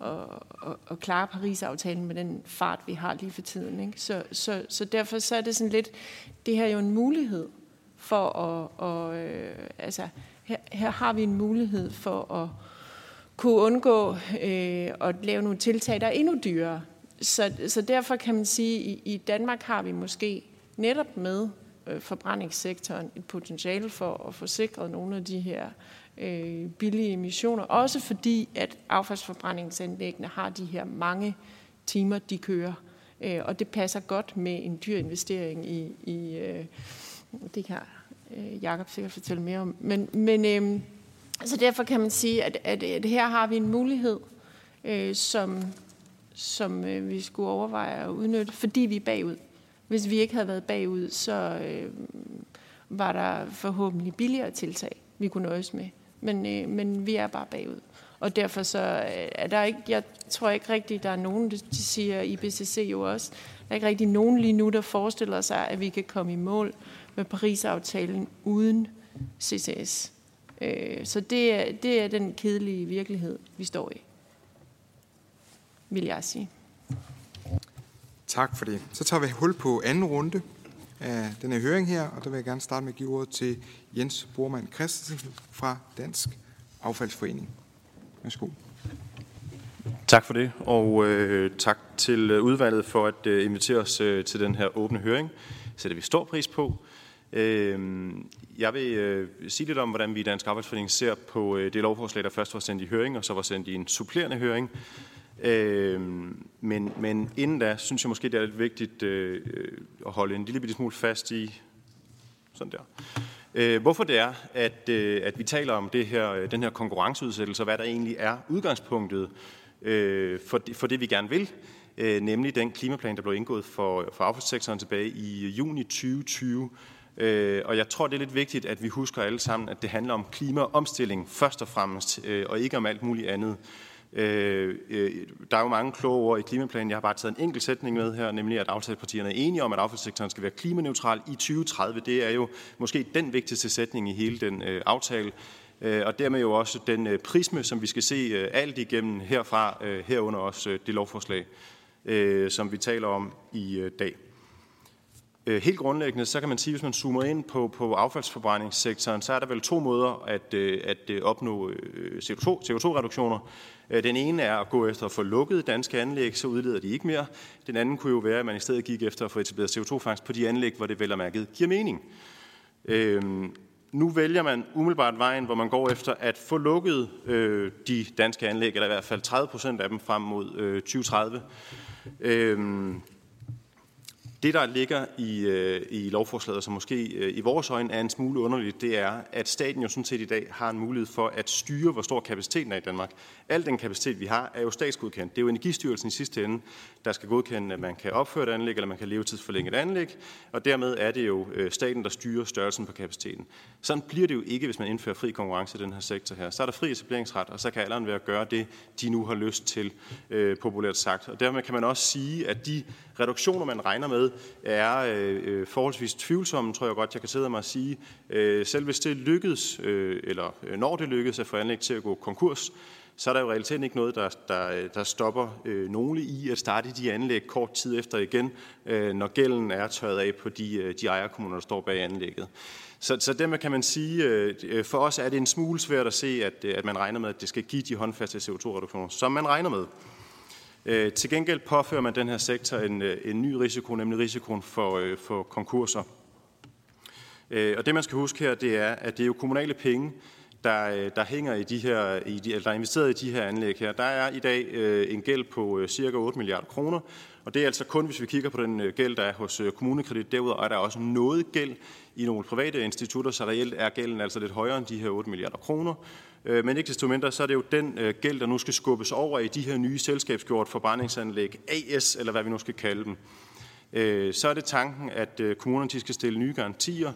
at, at, at, at klare Paris-aftalen med den fart, vi har lige for tiden. Ikke? Så, så, så derfor så er det sådan lidt, det her er jo en mulighed for at, og, øh, altså her, her har vi en mulighed for at kunne undgå øh, at lave nogle tiltag, der er endnu dyrere. Så, så derfor kan man sige, at i, i Danmark har vi måske netop med øh, forbrændingssektoren et potentiale for at få sikret nogle af de her øh, billige emissioner. Også fordi, at affaldsforbrændingsanlæggene har de her mange timer, de kører. Øh, og det passer godt med en dyr investering i, i øh, det kan øh, Jacob sikkert fortælle mere om. Men, men øh, så derfor kan man sige, at, at, at her har vi en mulighed, øh, som, som øh, vi skulle overveje at udnytte, fordi vi er bagud. Hvis vi ikke havde været bagud, så øh, var der forhåbentlig billigere tiltag, vi kunne nøjes med. Men, øh, men vi er bare bagud. Og derfor så øh, er der ikke, jeg tror ikke rigtigt, der er nogen, det siger IBCC jo også, der er ikke rigtig nogen lige nu, der forestiller sig, at vi kan komme i mål med Paris-aftalen uden CCS. Øh, så det er, det er den kedelige virkelighed, vi står i, vil jeg sige. Tak for det. Så tager vi hul på anden runde af den her høring her, og der vil jeg gerne starte med at give ordet til Jens Bormann Christensen fra Dansk Affaldsforening. Værsgo. Tak for det, og øh, tak til øh, udvalget for at øh, invitere os øh, til den her åbne høring. Det sætter vi stor pris på. Øh, jeg vil øh, sige lidt om, hvordan vi i Dansk Arbejdsforening ser på øh, det lovforslag, der først var sendt i høring, og så var sendt i en supplerende høring. Øhm, men, men inden da, synes jeg måske, det er lidt vigtigt øh, at holde en lille bitte smule fast i, sådan der, hvorfor det er, at, at vi taler om det her, den her konkurrenceudsættelse, og hvad der egentlig er udgangspunktet for, det, for det, vi gerne vil, nemlig den klimaplan, der blev indgået for, for affaldssektoren tilbage i juni 2020, Øh, og jeg tror, det er lidt vigtigt, at vi husker alle sammen, at det handler om klimaomstilling først og fremmest, øh, og ikke om alt muligt andet. Øh, øh, der er jo mange kloge ord i klimaplanen. Jeg har bare taget en enkelt sætning med her, nemlig at aftalepartierne er enige om, at affaldssektoren skal være klimaneutral i 2030. Det er jo måske den vigtigste sætning i hele den øh, aftale. Øh, og dermed jo også den øh, prisme, som vi skal se øh, alt igennem herfra, øh, herunder også øh, det lovforslag, øh, som vi taler om i øh, dag. Øh, helt grundlæggende, så kan man sige, hvis man zoomer ind på, på affaldsforbrændingssektoren, så er der vel to måder at, øh, at øh, opnå CO2, CO2-reduktioner. Den ene er at gå efter at få lukket danske anlæg, så udleder de ikke mere. Den anden kunne jo være, at man i stedet gik efter at få etableret CO2-fangst på de anlæg, hvor det vel og mærket giver mening. Øhm, nu vælger man umiddelbart vejen, hvor man går efter at få lukket øh, de danske anlæg, eller i hvert fald 30 procent af dem frem mod øh, 2030. Øhm, det, der ligger i, øh, i lovforslaget, som måske øh, i vores øjne er en smule underligt, det er, at staten jo sådan set i dag har en mulighed for at styre, hvor stor kapaciteten er i Danmark. Al den kapacitet, vi har, er jo statsgodkendt. Det er jo Energistyrelsen i sidste ende, der skal godkende, at man kan opføre et anlæg, eller man kan levetidsforlænge et anlæg, og dermed er det jo øh, staten, der styrer størrelsen på kapaciteten. Sådan bliver det jo ikke, hvis man indfører fri konkurrence i den her sektor her. Så er der fri etableringsret, og så kan alderen være at gøre det, de nu har lyst til, øh, populært sagt. Og dermed kan man også sige, at de reduktioner, man regner med, er øh, øh forholdsvis tvivlsomme, tror jeg godt, jeg kan sidde mig at sige. Øh, selv hvis det lykkedes, øh, eller øh, når det lykkedes at få anlæg til at gå konkurs, så er der jo realiteten ikke noget, der, der, der stopper øh, nogle i at starte de anlæg kort tid efter igen, øh, når gælden er tørret af på de, øh, de ejerkommuner, der står bag anlægget. Så, så dermed kan man sige, øh, øh for os er det en smule svært at se, at, øh, at man regner med, at det skal give de håndfaste CO2-reduktioner, som man regner med. Øh, til gengæld påfører man den her sektor en, en ny risiko, nemlig risikoen for, øh, for konkurser. Og det man skal huske her, det er, at det er jo kommunale penge, der, øh, der hænger i de her, i de, eller der er investeret i de her anlæg her. Der er i dag øh, en gæld på øh, cirka 8 milliarder kroner, og det er altså kun, hvis vi kigger på den øh, gæld, der er hos øh, kommunekredit. Derudover er der også noget gæld i nogle private institutter, så reelt er gælden altså lidt højere end de her 8 milliarder kroner. Øh, men ikke desto mindre, så er det jo den øh, gæld, der nu skal skubbes over i de her nye selskabsgjort forbrændingsanlæg, AS, eller hvad vi nu skal kalde dem. Øh, så er det tanken, at øh, kommunerne de skal stille nye garantier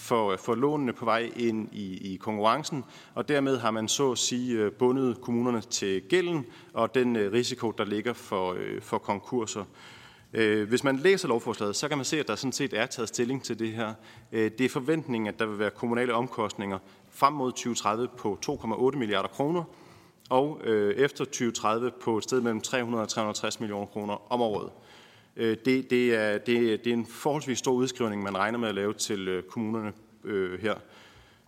for, for lånene på vej ind i, i konkurrencen, og dermed har man så at sige øh, bundet kommunerne til gælden og den øh, risiko, der ligger for, øh, for konkurser. Hvis man læser lovforslaget, så kan man se, at der sådan set er taget stilling til det her. Det er forventningen, at der vil være kommunale omkostninger frem mod 2030 på 2,8 milliarder kroner, og efter 2030 på et sted mellem 300 og 360 millioner kroner om året. Øh, det, det, er, det, det er en forholdsvis stor udskrivning, man regner med at lave til øh, kommunerne øh, her.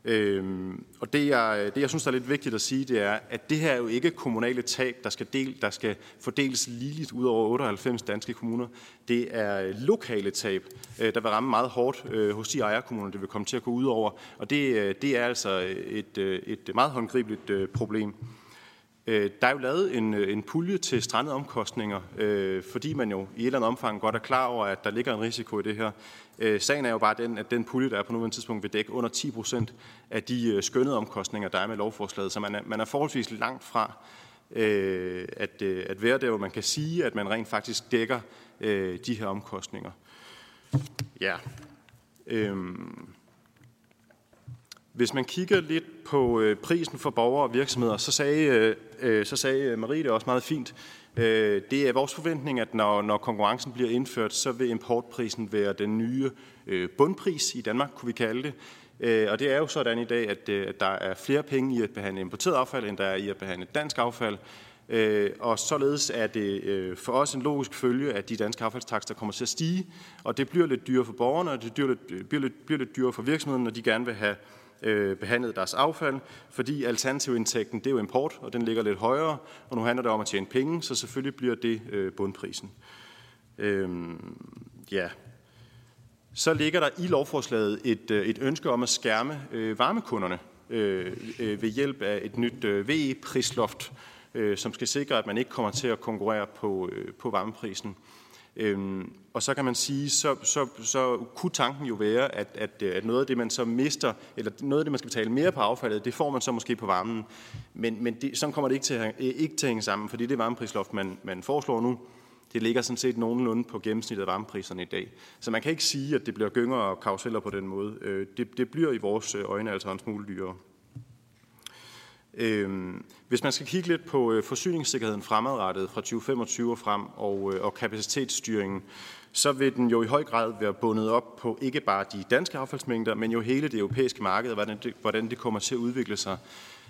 Øhm, og det jeg, det, jeg synes, der er lidt vigtigt at sige, det er, at det her er jo ikke kommunale tab, der skal, del, der skal fordeles ligeligt ud over 98 danske kommuner. Det er øh, lokale tab, øh, der vil ramme meget hårdt øh, hos de ejerkommuner, det vil komme til at gå ud over. Og det, øh, det er altså et, øh, et meget håndgribeligt problem. Øh, der er jo lavet en, øh, en pulje til strandede omkostninger, øh, fordi man jo i et eller andet omfang godt er klar over, at der ligger en risiko i det her. Øh, sagen er jo bare den, at den pulje, der er på nuværende tidspunkt, vil dække under 10 procent af de øh, skønnede omkostninger, der er med lovforslaget. Så man er, man er forholdsvis langt fra øh, at, øh, at være der, hvor man kan sige, at man rent faktisk dækker øh, de her omkostninger. Ja. Øh, hvis man kigger lidt på øh, prisen for borgere og virksomheder, så sagde, øh, øh, så sagde Marie det også meget fint. Det er vores forventning, at når, når konkurrencen bliver indført, så vil importprisen være den nye bundpris i Danmark, kunne vi kalde det. Og det er jo sådan i dag, at, der er flere penge i at behandle importeret affald, end der er i at behandle dansk affald. Og således er det for os en logisk følge, at de danske affaldstakster kommer til at stige, og det bliver lidt dyrere for borgerne, og det bliver lidt, bliver lidt, bliver lidt dyrere for virksomhederne, når de gerne vil have øh, behandlet deres affald, fordi alternativindtægten det er jo import, og den ligger lidt højere, og nu handler det om at tjene penge, så selvfølgelig bliver det øh, bundprisen. Øhm, ja. Så ligger der i lovforslaget et, øh, et ønske om at skærme øh, varmekunderne øh, øh, ved hjælp af et nyt øh, VE-prisloft, øh, som skal sikre, at man ikke kommer til at konkurrere på, øh, på varmeprisen. Øhm, og så kan man sige, så, så, så kunne tanken jo være, at, at, øh, at noget af det, man så mister, eller noget af det, man skal betale mere på affaldet, det får man så måske på varmen. Men, men det, sådan kommer det ikke til, at, øh, ikke til at hænge sammen, fordi det varmeprisloft, man, man foreslår nu, det ligger sådan set nogenlunde på gennemsnittet af varmepriserne i dag. Så man kan ikke sige, at det bliver gynger og karuseller på den måde. Øh, det, det bliver i vores øh, øjne altså en smule dyrere. Øhm, hvis man skal kigge lidt på øh, forsyningssikkerheden fremadrettet fra 2025 og frem og, øh, og kapacitetsstyringen, så vil den jo i høj grad være bundet op på ikke bare de danske affaldsmængder, men jo hele det europæiske marked, hvordan det, hvordan det kommer til at udvikle sig.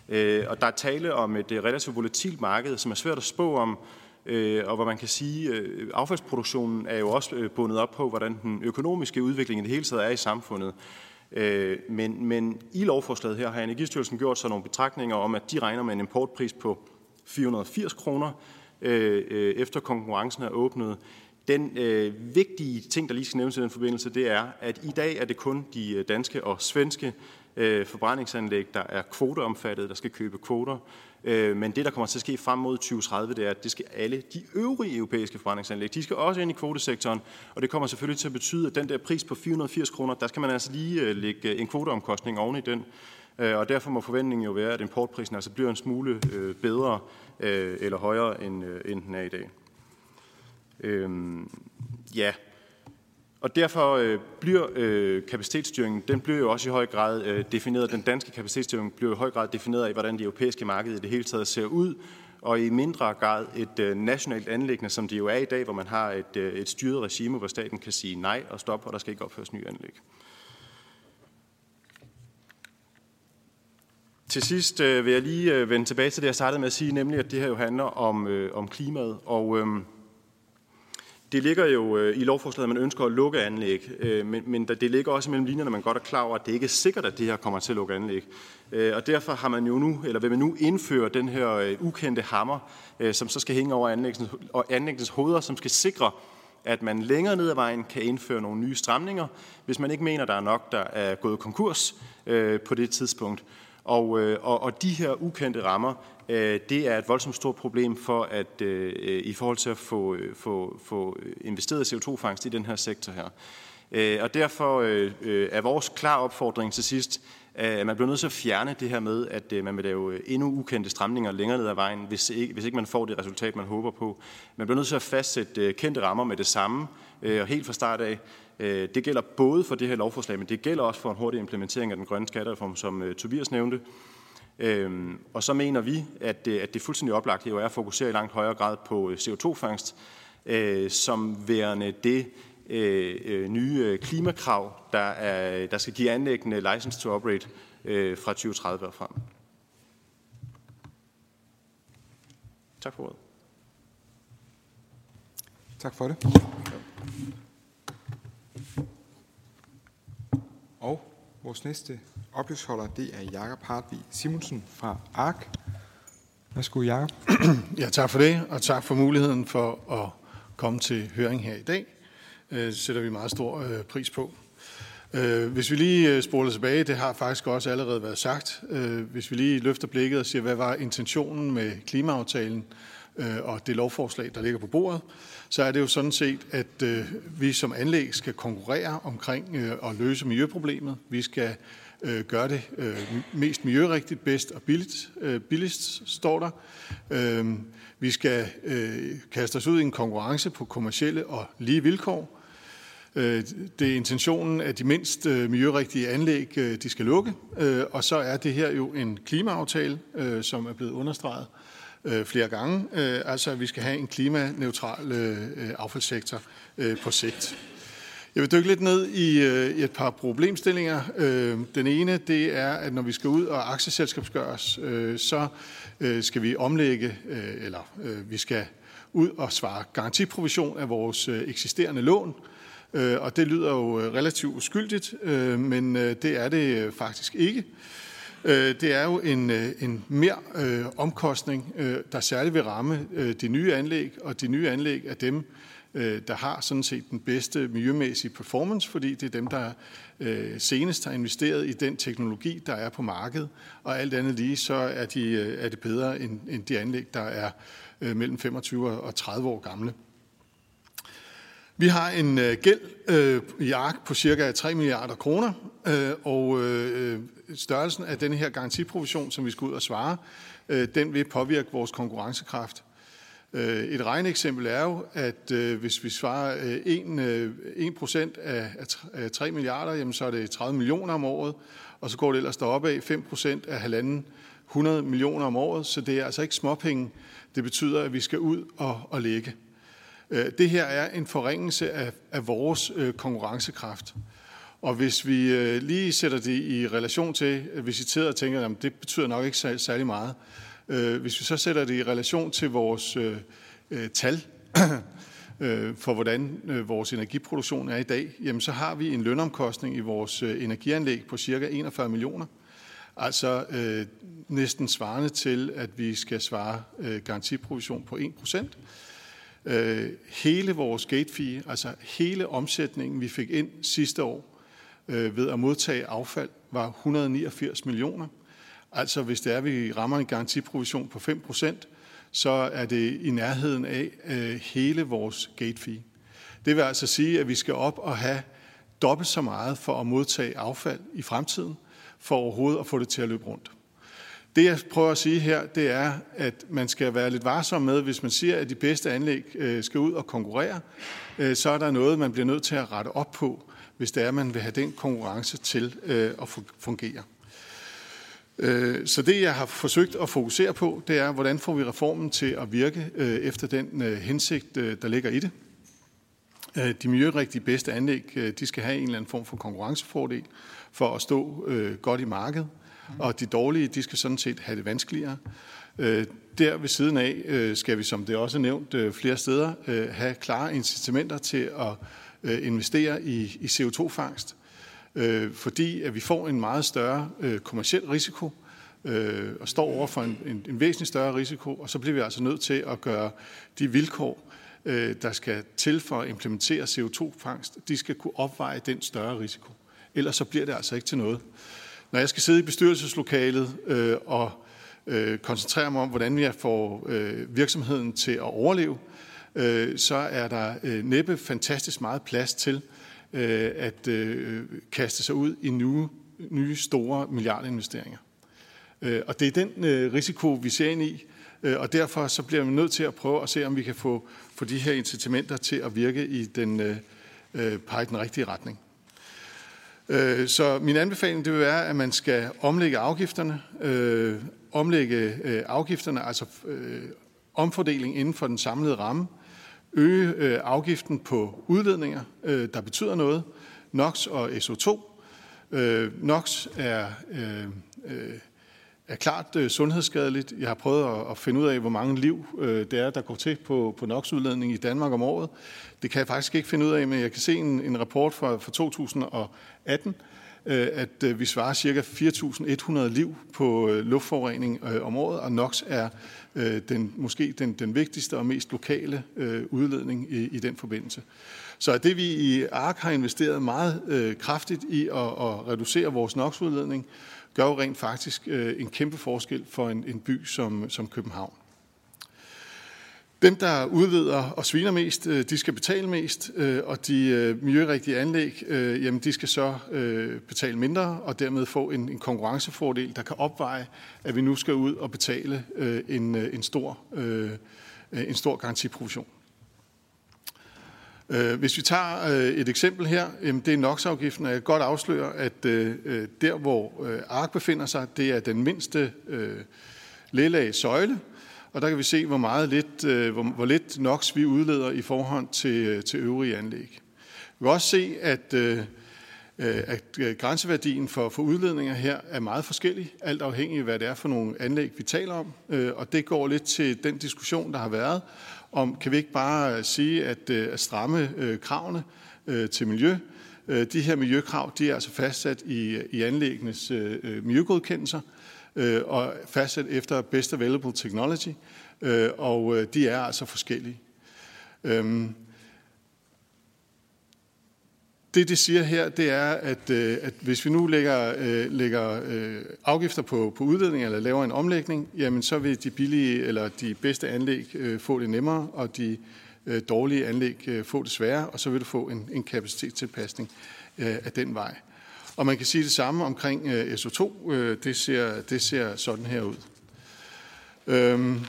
Øh, og der er tale om et relativt volatilt marked, som er svært at spå om, og hvor man kan sige, at affaldsproduktionen er jo også bundet op på, hvordan den økonomiske udvikling i det hele taget er i samfundet. Øh, men, men i lovforslaget her har Energistyrelsen gjort sig nogle betragtninger om, at de regner med en importpris på 480 kroner, øh, øh, efter konkurrencen er åbnet. Den øh, vigtige ting, der lige skal nævnes i den forbindelse, det er, at i dag er det kun de øh, danske og svenske øh, forbrændingsanlæg, der er kvoteomfattet, der skal købe kvoter. Øh, men det, der kommer til at ske frem mod 2030, det er, at det skal alle de øvrige europæiske forbrændingsanlæg, de skal også ind i kvotesektoren, og det kommer selvfølgelig til at betyde, at den der pris på 480 kroner, der skal man altså lige øh, lægge øh, en kvoteomkostning oven i den. Øh, og derfor må forventningen jo være, at importprisen altså bliver en smule øh, bedre øh, eller højere, end, øh, end den er i dag. Øh, ja, og derfor øh, bliver øh, kapacitetsstyringen, den bliver jo også i høj grad øh, defineret, den danske kapacitetsstyring bliver i høj grad defineret af, hvordan det europæiske marked i det hele taget ser ud, og i mindre grad et øh, nationalt anlæggende, som det jo er i dag, hvor man har et, øh, et styret regime, hvor staten kan sige nej og stop, og der skal ikke opføres nye anlæg. Til sidst øh, vil jeg lige øh, vende tilbage til det, jeg startede med at sige, nemlig at det her jo handler om, øh, om klimaet. Og øh, det ligger jo øh, i lovforslaget, at man ønsker at lukke anlæg, øh, men, men det ligger også mellem linjerne, at man godt er klar over, at det ikke er sikkert, at det her kommer til at lukke anlæg. Øh, og derfor har man jo nu, eller vil man nu indføre den her øh, ukendte hammer, øh, som så skal hænge over anlæggens, og anlæggens hoveder, som skal sikre, at man længere ned ad vejen kan indføre nogle nye stramninger, hvis man ikke mener, der er nok, der er gået konkurs øh, på det tidspunkt. Og, øh, og, og de her ukendte rammer, Øh, det er et voldsomt stort problem for at øh, i forhold til at få, øh, få, få investeret CO2-fangst i den her sektor her. Øh, og derfor er vores klar opfordring til sidst, at man bliver nødt til at fjerne det her med, at man vil lave endnu ukendte stramninger længere ned ad vejen, hvis ikke, hvis ikke man får det resultat, man håber på. Man bliver nødt til at fastsætte kendte rammer med det samme, og helt fra start af. Øh, det gælder både for det her lovforslag, men det gælder også for en hurtig implementering af den grønne skattereform, som øh, Tobias nævnte. Øhm, og så mener vi, at det, at det fuldstændig oplagt jo er at fokusere i langt højere grad på øh, CO2-fangst, øh, som værende det øh, nye klimakrav, der, er, der skal give anlæggende license to operate fra 2030 og frem. Tak for ordet. Tak for det. Og vores næste Oplægsholder, det er Jakob Hartvig Simonsen fra ARK. Værsgo, Jakob. Ja, tak for det, og tak for muligheden for at komme til høring her i dag. Øh, det sætter vi meget stor øh, pris på. Øh, hvis vi lige spoler tilbage, det har faktisk også allerede været sagt, hvis vi lige løfter blikket og siger, hvad var intentionen med klimaaftalen og det lovforslag, der ligger på bordet, så er det jo sådan set, at vi som anlæg skal konkurrere omkring at løse miljøproblemet. Vi skal øh, gøre det øh, mest miljørigtigt, bedst og billigt, øh, billigst, står der. Øh, vi skal øh, kaste os ud i en konkurrence på kommercielle og lige vilkår. Øh, det er intentionen, at de mindst øh, miljørigtige anlæg, øh, de skal lukke, øh, og så er det her jo en klimaaftale, øh, som er blevet understreget øh, flere gange, øh, altså at vi skal have en klimaneutral øh, affaldssektor øh, på sigt. Jeg vil dykke lidt ned i, øh, et par problemstillinger. Øh, den ene, det er, at når vi skal ud og aktieselskabsgøres, øh, så øh, skal vi omlægge, øh, eller øh, vi skal ud og svare garantiprovision af vores øh, eksisterende lån. Øh, og det lyder jo øh, relativt uskyldigt, øh, men øh, det er det øh, faktisk ikke. Øh, det er jo en, en mere øh, omkostning, øh, der særligt vil ramme øh, de nye anlæg, og de nye anlæg er dem, øh, der har sådan set den bedste miljømæssige performance, fordi det er dem, der øh, senest har investeret i den teknologi, der er på markedet, og alt andet lige, så er, de, øh, er det bedre end, end de anlæg, der er øh, mellem 25 og 30 år gamle. Vi har en øh, gæld øh, i ARK på cirka 3 milliarder kroner, øh, og øh, størrelsen af denne her garantiprovision, som vi skal ud og svare, øh, den vil påvirke vores konkurrencekraft. Øh, et regneeksempel er jo, at øh, hvis vi svarer øh, 1, af, af 3 milliarder, jamen så er det 30 millioner om året, og så går det ellers deroppe af 5% af halvanden 100 millioner om året, så det er altså ikke småpenge. Det betyder, at vi skal ud og, og lægge. Det her er en forringelse af, af vores konkurrencekraft. Og hvis vi lige sætter det i relation til, hvis I sidder og tænker, at det betyder nok ikke særlig meget, Øh, hvis vi så sætter det i relation til vores øh, øh tal øh, for, hvordan vores energiproduktion er i dag, jamen så har vi en lønomkostning i vores energianlæg på cirka 41 millioner. Altså øh, næsten svarende til, at vi skal svare øh, garantiprovision på 1%. Øh, hele vores gate fee, altså hele omsætningen, vi fik ind sidste år, øh, ved at modtage affald var 189 millioner. Altså hvis det er, at vi rammer en garantiprovision på 5%, så er det i nærheden af øh, hele vores gate fee. Det vil altså sige, at vi skal op og have dobbelt så meget for at modtage affald i fremtiden, for overhovedet at få det til at løbe rundt. Det jeg prøver at sige her, det er, at man skal være lidt varsom med, hvis man siger, at de bedste anlæg øh, skal ud og konkurrere, øh, så er der noget, man bliver nødt til at rette op på, hvis det er, at man vil have den konkurrence til øh, at fungere. Øh, så det, jeg har forsøgt at fokusere på, det er, hvordan får vi reformen til at virke øh, efter den øh, hensigt, der ligger i det. De miljørigtige bedste anlæg, de skal have en eller anden form for konkurrencefordel for at stå godt i markedet, og de dårlige, de skal sådan set have det vanskeligere. Der ved siden af skal vi, som det også er nævnt flere steder, have klare incitamenter til at investere i CO2-fangst øh, fordi at vi får en meget større øh, kommersiel risiko øh, og står over for en, en, en væsentlig større risiko, og så bliver vi altså nødt til at gøre de vilkår, øh, der skal til for at implementere CO2-fangst, de skal kunne opveje den større risiko. Ellers så bliver det altså ikke til noget. Når jeg skal sidde i bestyrelseslokalet øh, og øh, koncentrere mig om, hvordan jeg får øh, virksomheden til at overleve, øh, så er der øh, næppe fantastisk meget plads til, øh, at øh, kaste sig ud i nye, nye store milliardinvesteringer. Øh, og det er den øh, risiko, vi ser ind i, øh, og derfor så bliver vi nødt til at prøve at se, om vi kan få, få de her incitamenter til at virke i den, øh, øh pege den rigtige retning. Øh, så min anbefaling det vil være, at man skal omlægge afgifterne, øh, omlægge øh, afgifterne, altså øh, omfordeling inden for den samlede ramme, øge øh, afgiften på udledninger, øh, der betyder noget, NOx og SO2. Øh, NOx er, øh, øh, er klart øh, sundhedsskadeligt. Jeg har prøvet at finde ud af, hvor mange liv det er, der går til på, på NOx-udledning i Danmark om året. Det kan jeg faktisk ikke finde ud af, men jeg kan se en, en rapport fra, fra 2018, at vi svarer ca. 4.100 liv på luftforurening om året, og NOx er øh, den, måske den, den vigtigste og mest lokale øh, udledning i, i den forbindelse. Så det vi i ARK har investeret meget øh, kraftigt i at, at reducere vores NOx-udledning, gør jo rent faktisk øh, en kæmpe forskel for en, en by som, som København. Dem, der udvider og sviner mest, øh, de skal betale mest, øh, og de øh, miljørigtige anlæg, jamen de skal så betale mindre, og dermed få en, en konkurrencefordel, der kan opveje, at vi nu skal ud og betale en, en, stor, en stor garantiprovision. Hvis vi tager et eksempel her, det er NOx-afgiften, og jeg kan godt afsløre, at der, hvor ARK befinder sig, det er den mindste lægelag søjle, og der kan vi se, hvor, meget lidt, øh, hvor, hvor lidt NOx vi udleder i forhold til, øh, til øvrige anlæg. Vi kan også se, at, øh, øh at øh, grænseværdien for, for udledninger her er meget forskellig, alt afhængig af, hvad det er for nogle anlæg, vi taler om. Og det går lidt til den diskussion, der har været, om kan vi ikke bare sige, at, at stramme kravene til miljø, de her miljøkrav de er altså fastsat i, i anlæggenes miljøgodkendelser, øh, øh, og fastsat efter Best Available Technology, øh, og øh, de er altså forskellige. Øhm, det, det siger her, det er, at, øh, at hvis vi nu lægger, øh, lægger øh, afgifter på, på udledning eller laver en omlægning, jamen så vil de billige eller de bedste anlæg øh, få det nemmere, og de øh, dårlige anlæg øh, få det sværere, og så vil du få en, en kapacitetstilpasning øh, af den vej. Og man kan sige det samme omkring øh, SO2. Øh, det, ser, det ser sådan her ud. Øhm,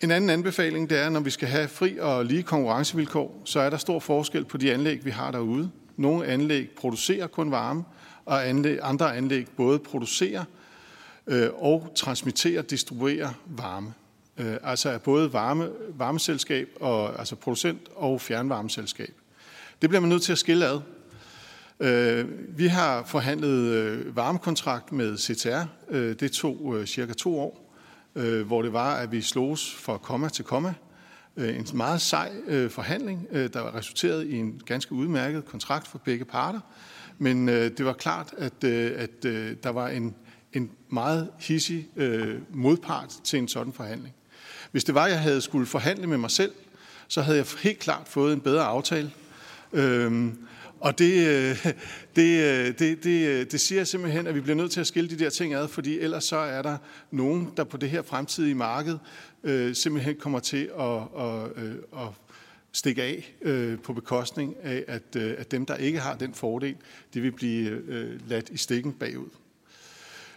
en anden anbefaling, det er, når vi skal have fri og lige konkurrencevilkår, så er der stor forskel på de anlæg, vi har derude. Nogle anlæg producerer kun varme, og anlæg, andre anlæg både producerer øh, og transmitterer, distribuerer varme. Øh, altså er både varme, varmeselskab, og, altså producent og fjernvarmeselskab. Det bliver man nødt til at skille ad. Øh, vi har forhandlet øh, varmekontrakt med CTR. Øh, det tog øh, cirka to år, hvor det var, at vi slogs fra komma til komma. En meget sej forhandling, der resulterede i en ganske udmærket kontrakt for begge parter. Men det var klart, at, at der var en, en meget hissig modpart til en sådan forhandling. Hvis det var, at jeg havde skulle forhandle med mig selv, så havde jeg helt klart fået en bedre aftale. Øhm, og det, øh, øh, det, det, det, det siger simpelthen, at vi bliver nødt til at skille de der ting ad, fordi ellers så er der nogen, der på det her fremtidige marked øh, simpelthen kommer til at, at, at, at stikke af øh, på bekostning af, at, at dem, der ikke har den fordel, de vil blive øh, ladt i stikken bagud.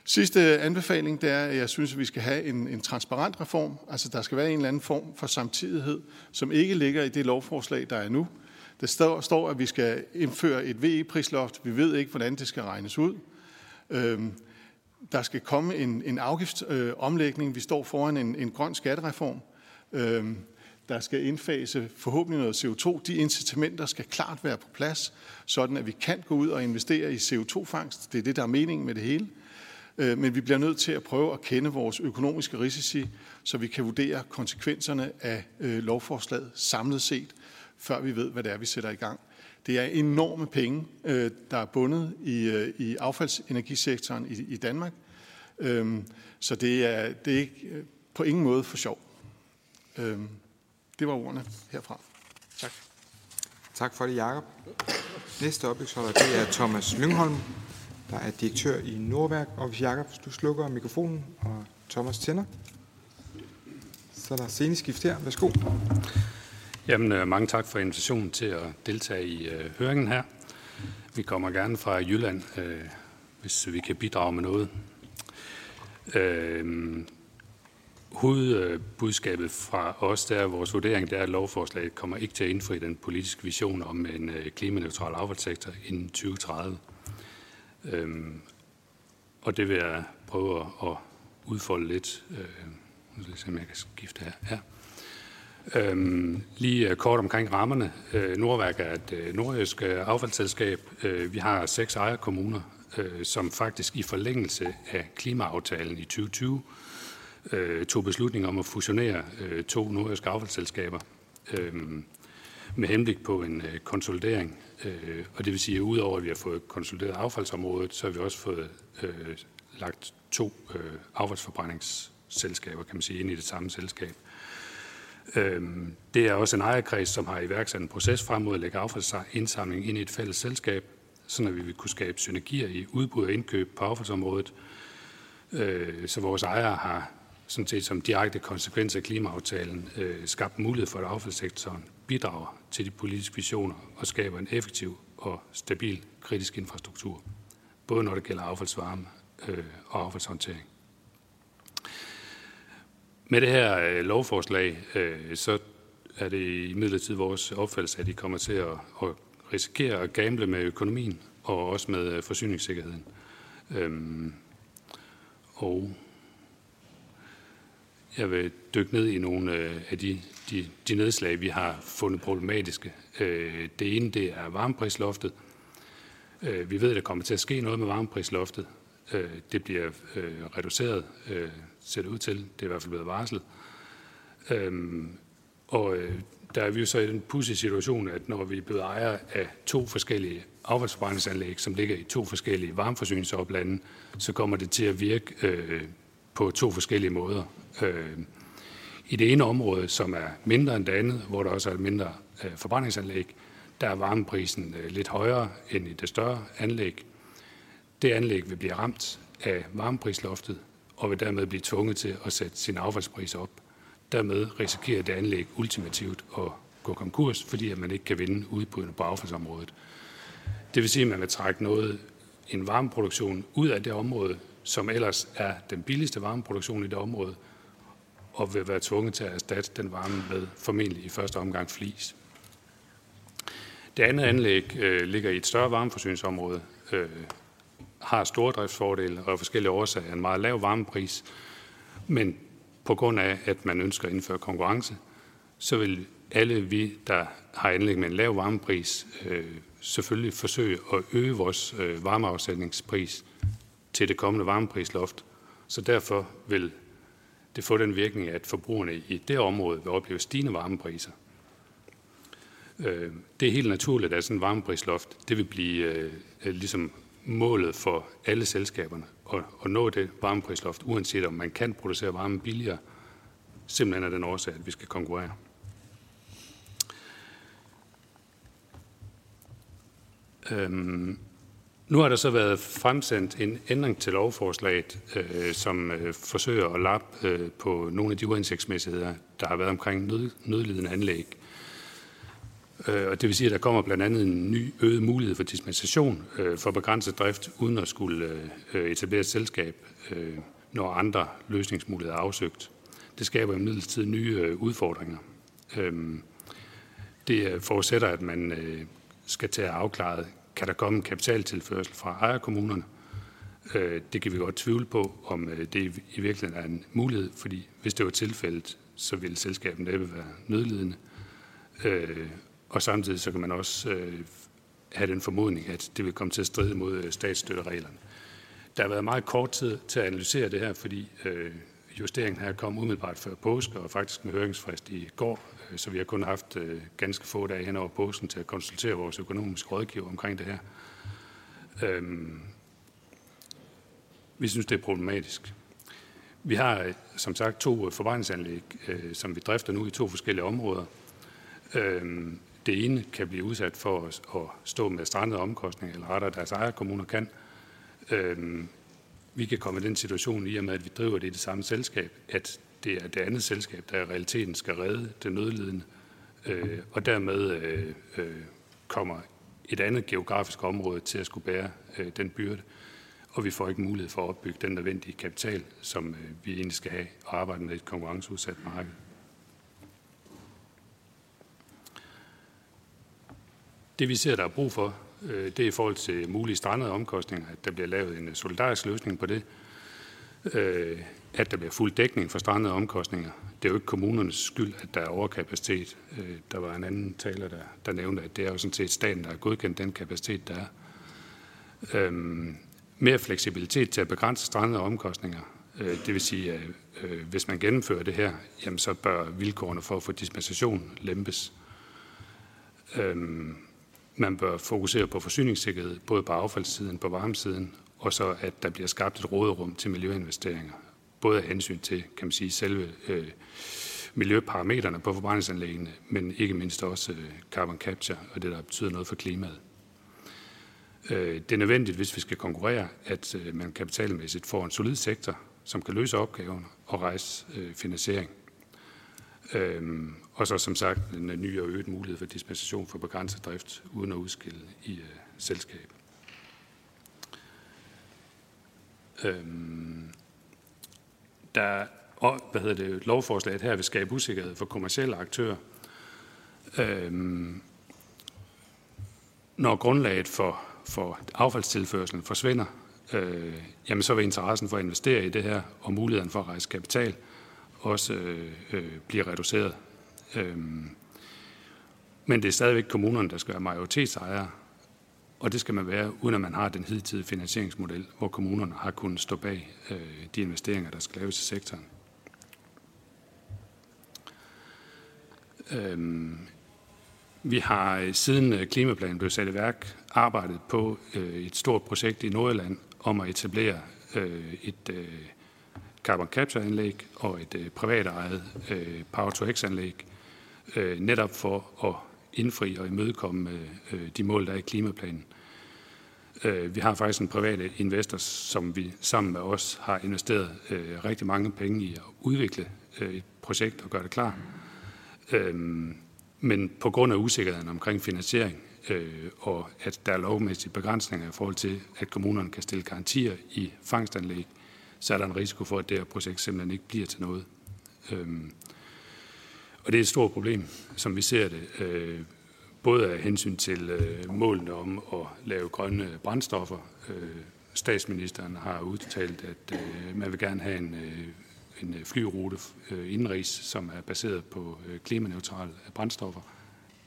Sidste anbefaling, det er, at jeg synes, at vi skal have en, en transparent reform. Altså, der skal være en eller anden form for samtidighed, som ikke ligger i det lovforslag, der er nu. Der står, står at vi skal indføre et VE-prisloft. Vi ved ikke, hvordan det skal regnes ud. Øhm, der skal komme en, en afgiftsomlægning. Vi står foran en, en grøn skattereform. Øhm, der skal indfase forhåbentlig noget CO2. De incitamenter skal klart være på plads, sådan at vi kan gå ud og investere i CO2-fangst. Det er det, der er meningen med det hele. Øh, men vi bliver nødt til at prøve at kende vores økonomiske risici, så vi kan vurdere konsekvenserne af øh, lovforslaget samlet set, før vi ved, hvad det er, vi sætter i gang. Det er enorme penge, øh, der er bundet i, øh, i affaldsenergisektoren i, i Danmark. Øhm, så det er, det er ikke øh, på ingen måde for sjov. Øhm, det var ordene herfra. Tak. Tak for det, Jacob. Næste oplægsholder, det er Thomas Lyngholm, der er direktør i Nordværk. Og hvis Jacob, hvis du slukker mikrofonen, og Thomas tænder, så er der sceneskift her. Værsgo. Jamen, øh, mange tak for invitationen til at deltage i øh, høringen her. Vi kommer gerne fra Jylland, øh, hvis vi kan bidrage med noget. Øh, hovedbudskabet fra os, der er vores vurdering, der er, at lovforslaget kommer ikke til at indfri den politiske vision om en øh, klimaneutral affaldssektor inden 2030. Øh, og det vil jeg prøve at udfolde lidt. Øh, nu skal jeg se, om jeg kan skifte her. Ja. Øhm, lige øh, kort omkring rammerne. Øh, Nordværk er et øh, nordjysk øh, affaldsselskab. Øh, vi har seks ejerkommuner, øh, som faktisk i forlængelse af klimaaftalen i 2020 øh, tog beslutning om at fusionere øh, to nordjyske affaldsselskaber øh, med henblik på en øh, konsolidering. Øh, og det vil sige, at udover at vi har fået konsolideret affaldsområdet, så har vi også fået øh, lagt to øh, affaldsforbrændingsselskaber, kan man sige, ind i det samme selskab. Øh, Øhm, det er også en ejerkreds, som har iværksat en proces frem mod at lægge affaldsindsamling ind i et fælles selskab, så vi vil kunne skabe synergier i udbud og indkøb på affaldsområdet, øh, så vores ejere har sådan set som direkte konsekvens af klimaaftalen øh, skabt mulighed for, at affaldssektoren bidrager til de politiske visioner og skaber en effektiv og stabil kritisk infrastruktur, både når det gælder affaldsvarme øh, og affaldshåndtering. Med det her øh, lovforslag, øh, så er det i midlertid vores opfattelse, at de kommer til at, at risikere at gamble med økonomien og også med øh, forsyningssikkerheden. Øhm, og jeg vil dykke ned i nogle øh, af de, de, de nedslag, vi har fundet problematiske. Øh, det ene det er varmeprisloftet. Øh, vi ved, at der kommer til at ske noget med varmeprisloftet. Øh, det bliver øh, reduceret, øh, ser det ud til. Det er i hvert fald blevet varslet. Øhm, og øh, der er vi jo så i den pudsige situation, at når vi er blevet ejere af to forskellige affaldsforbrændingsanlæg, som ligger i to forskellige varmeforsyningsoplande, så kommer det til at virke øh, på to forskellige måder. Øh, I det ene område, som er mindre end det andet, hvor der også er et mindre øh, forbrændingsanlæg, der er varmeprisen øh, lidt højere end i det større anlæg. Det anlæg vil blive ramt af varmeprisloftet og vil dermed blive tvunget til at sætte sin affaldspris op. Dermed risikerer det anlæg ultimativt at gå konkurs, fordi at man ikke kan vinde udbuddene på affaldsområdet. Det vil sige, at man vil trække noget, en varmeproduktion ud af det område, som ellers er den billigste varmeproduktion i det område, og vil være tvunget til at erstatte den varme med formentlig i første omgang flis. Det andet anlæg øh, ligger i et større varmeforsyningsområde, øh, har store driftsfordele og forskellige årsager en meget lav varmepris, men på grund af, at man ønsker at indføre konkurrence, så vil alle vi, der har anlæg med en lav varmepris, øh, selvfølgelig forsøge at øge vores øh, varmeafsætningspris til det kommende varmeprisloft. Så derfor vil det få den virkning, at forbrugerne i det område vil opleve stigende varmepriser. Øh, det er helt naturligt, at sådan en varmeprisloft det vil blive øh, ligesom målet for alle selskaberne at, nå det varmeprisloft, uanset om man kan producere varme billigere, simpelthen af den årsag, at vi skal konkurrere. Øhm, nu har der så været fremsendt en ændring til lovforslaget, øh, som øh, forsøger at lappe øh, på nogle af de uansigtsmæssigheder, der har været omkring nød, nødlidende anlæg. Øh, og det vil sige, at der kommer blandt andet en ny øget mulighed for dispensation øh, for begrænset drift, uden at skulle øh, øh, etablere et selskab, når andre løsningsmuligheder er afsøgt. Det skaber imidlertid nye udfordringer. Det forudsætter, at man skal tage afklaret, kan der komme en kapitaltilførsel fra ejerkommunerne. Øh, det kan vi godt tvivle på, om det i virkeligheden er en mulighed, fordi hvis det var tilfældet, så ville selskabet næppe være nødlidende. Og samtidig så kan man også øh, have den formodning, at det vil komme til at stride mod øh, statsstøttereglerne. Der har været meget kort tid til at analysere det her, fordi øh, justeringen her kom umiddelbart før påske, og faktisk med høringsfrist i går, øh, så vi har kun haft øh, ganske få dage hen over påsken til at konsultere vores økonomiske rådgiver omkring det her. Øhm, vi synes, det er problematisk. Vi har som sagt to forbrændingsanlæg, som vi drifter nu i to forskellige områder. Øhm, det ene kan blive udsat for at stå med strandede omkostninger, eller rettere deres ejerkommuner kan. Øhm, vi kan komme i den situation i og med, at vi driver det i det samme selskab, at det er det andet selskab, der i realiteten skal redde det nødlidende, øh, og dermed øh, øh, kommer et andet geografisk område til at skulle bære øh, den byrde, og vi får ikke mulighed for at opbygge den nødvendige kapital, som øh, vi egentlig skal have og arbejde med et konkurrenceudsat marked. Det vi ser, der er brug for, øh, det er i forhold til mulige strandede omkostninger, at der bliver lavet en øh, solidarisk løsning på det. Øh, at der bliver fuld dækning for strandede omkostninger. Det er jo ikke kommunernes skyld, at der er overkapacitet. Der var en anden taler, der, der nævnte, at det er jo sådan set staten, der har godkendt den kapacitet, der er. Øhm, mere fleksibilitet til at begrænse strandede omkostninger. Det vil sige, at hvis man gennemfører det her, jamen så bør vilkårene for at få dispensation lempes. Øhm, man bør fokusere på forsyningssikkerhed, både på affaldssiden, på varmesiden, og så at der bliver skabt et råderum til miljøinvesteringer. Både af hensyn til, kan man sige, selve øh, miljøparametrene på forbrændingsanlæggene, men ikke mindst også øh, carbon capture og det, der betyder noget for klimaet. Øh, det er nødvendigt, hvis vi skal konkurrere, at øh, man kapitalmæssigt får en solid sektor, som kan løse opgaven og rejse øh, finansiering. Øhm, og så som sagt en ny og øget mulighed for dispensation for begrænset drift uden at udskille i øh, selskab. Øhm, der og, hvad hedder det, lovforslaget her vil skabe usikkerhed for kommersielle aktører. Øhm, når grundlaget for, for affaldstilførselen forsvinder, øh, jamen så vil interessen for at investere i det her og muligheden for at rejse kapital også øh, øh, bliver reduceret. Øhm, men det er stadigvæk kommunerne, der skal være majoritetsejere, og det skal man være, uden at man har den hidtidige finansieringsmodel, hvor kommunerne har kunnet stå bag øh, de investeringer, der skal laves i sektoren. Øhm, vi har øh, siden øh, klimaplanen blev sat i værk arbejdet på øh, et stort projekt i Nordjylland om at etablere øh, et øh, carbon capture anlæg og et øh, privat ejet øh, power to x anlæg øh, netop for at indfri og imødekomme øh, de mål, der er i klimaplanen. Øh, vi har faktisk en privat investor, som vi sammen med os har investeret øh, rigtig mange penge i at udvikle øh, et projekt og gøre det klar. Øh, men på grund af usikkerheden omkring finansiering, øh, og at der er lovmæssige begrænsninger i forhold til, at kommunerne kan stille garantier i fangstanlæg, så er der en risiko for, at det her projekt simpelthen ikke bliver til noget. Øh, og det er et stort problem, som vi ser det, øh, både af hensyn til øh, målene om at lave grønne brændstoffer. Øh, statsministeren har udtalt, at øh, man vil gerne have en, øh, en flyrute øh, indenrigs, som er baseret på klimaneutrale brændstoffer.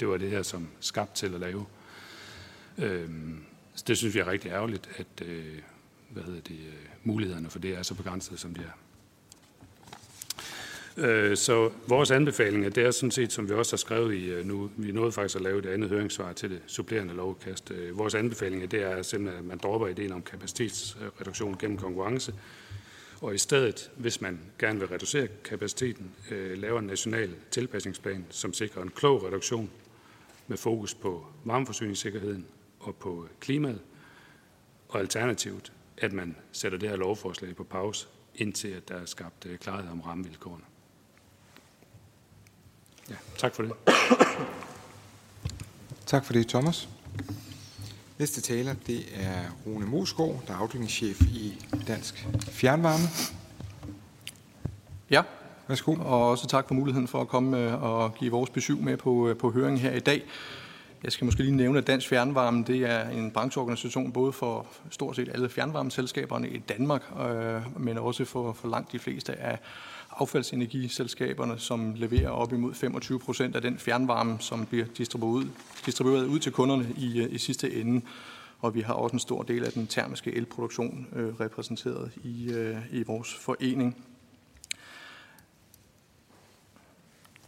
Det var det her, som skabt til at lave. Så det synes vi er rigtig ærgerligt, at hvad hedder det, mulighederne for det er så begrænsede, som de er. Øh, så vores anbefalinger, det er sådan set, som vi også har skrevet i øh, nu, vi nåede faktisk at lave det andet høringssvar til det supplerende lovkast. Øh, vores anbefalinger, det er simpelthen, at man dropper ideen om kapacitetsreduktion gennem konkurrence, og i stedet, hvis man gerne vil reducere kapaciteten, øh, laver en national tilpasningsplan, som sikrer en klog reduktion med fokus på varmeforsyningssikkerheden og på klimaet, og alternativt, at man sætter det her lovforslag på pause, indtil at der er skabt klarhed om rammevilkårene. Ja, tak for det. Tak for det, Thomas. Næste taler, det er Rune Mosgaard, der er afdelingschef i Dansk Fjernvarme. Ja, Værsgo. og også tak for muligheden for at komme øh, og give vores besøg med på, øh, på høringen her i dag. Jeg skal måske lige nævne, at Dansk Fjernvarme det er en brancheorganisation både for stort set alle fjernvarmeselskaberne i Danmark, øh, men også for, for langt de fleste af affaldsenergiselskaberne, som leverer op imod 25 procent af den fjernvarme, som bliver distribueret, distribueret ud til kunderne i, øh, i sidste ende. Og vi har også en stor del af den termiske elproduktion øh, repræsenteret i, øh, i vores forening.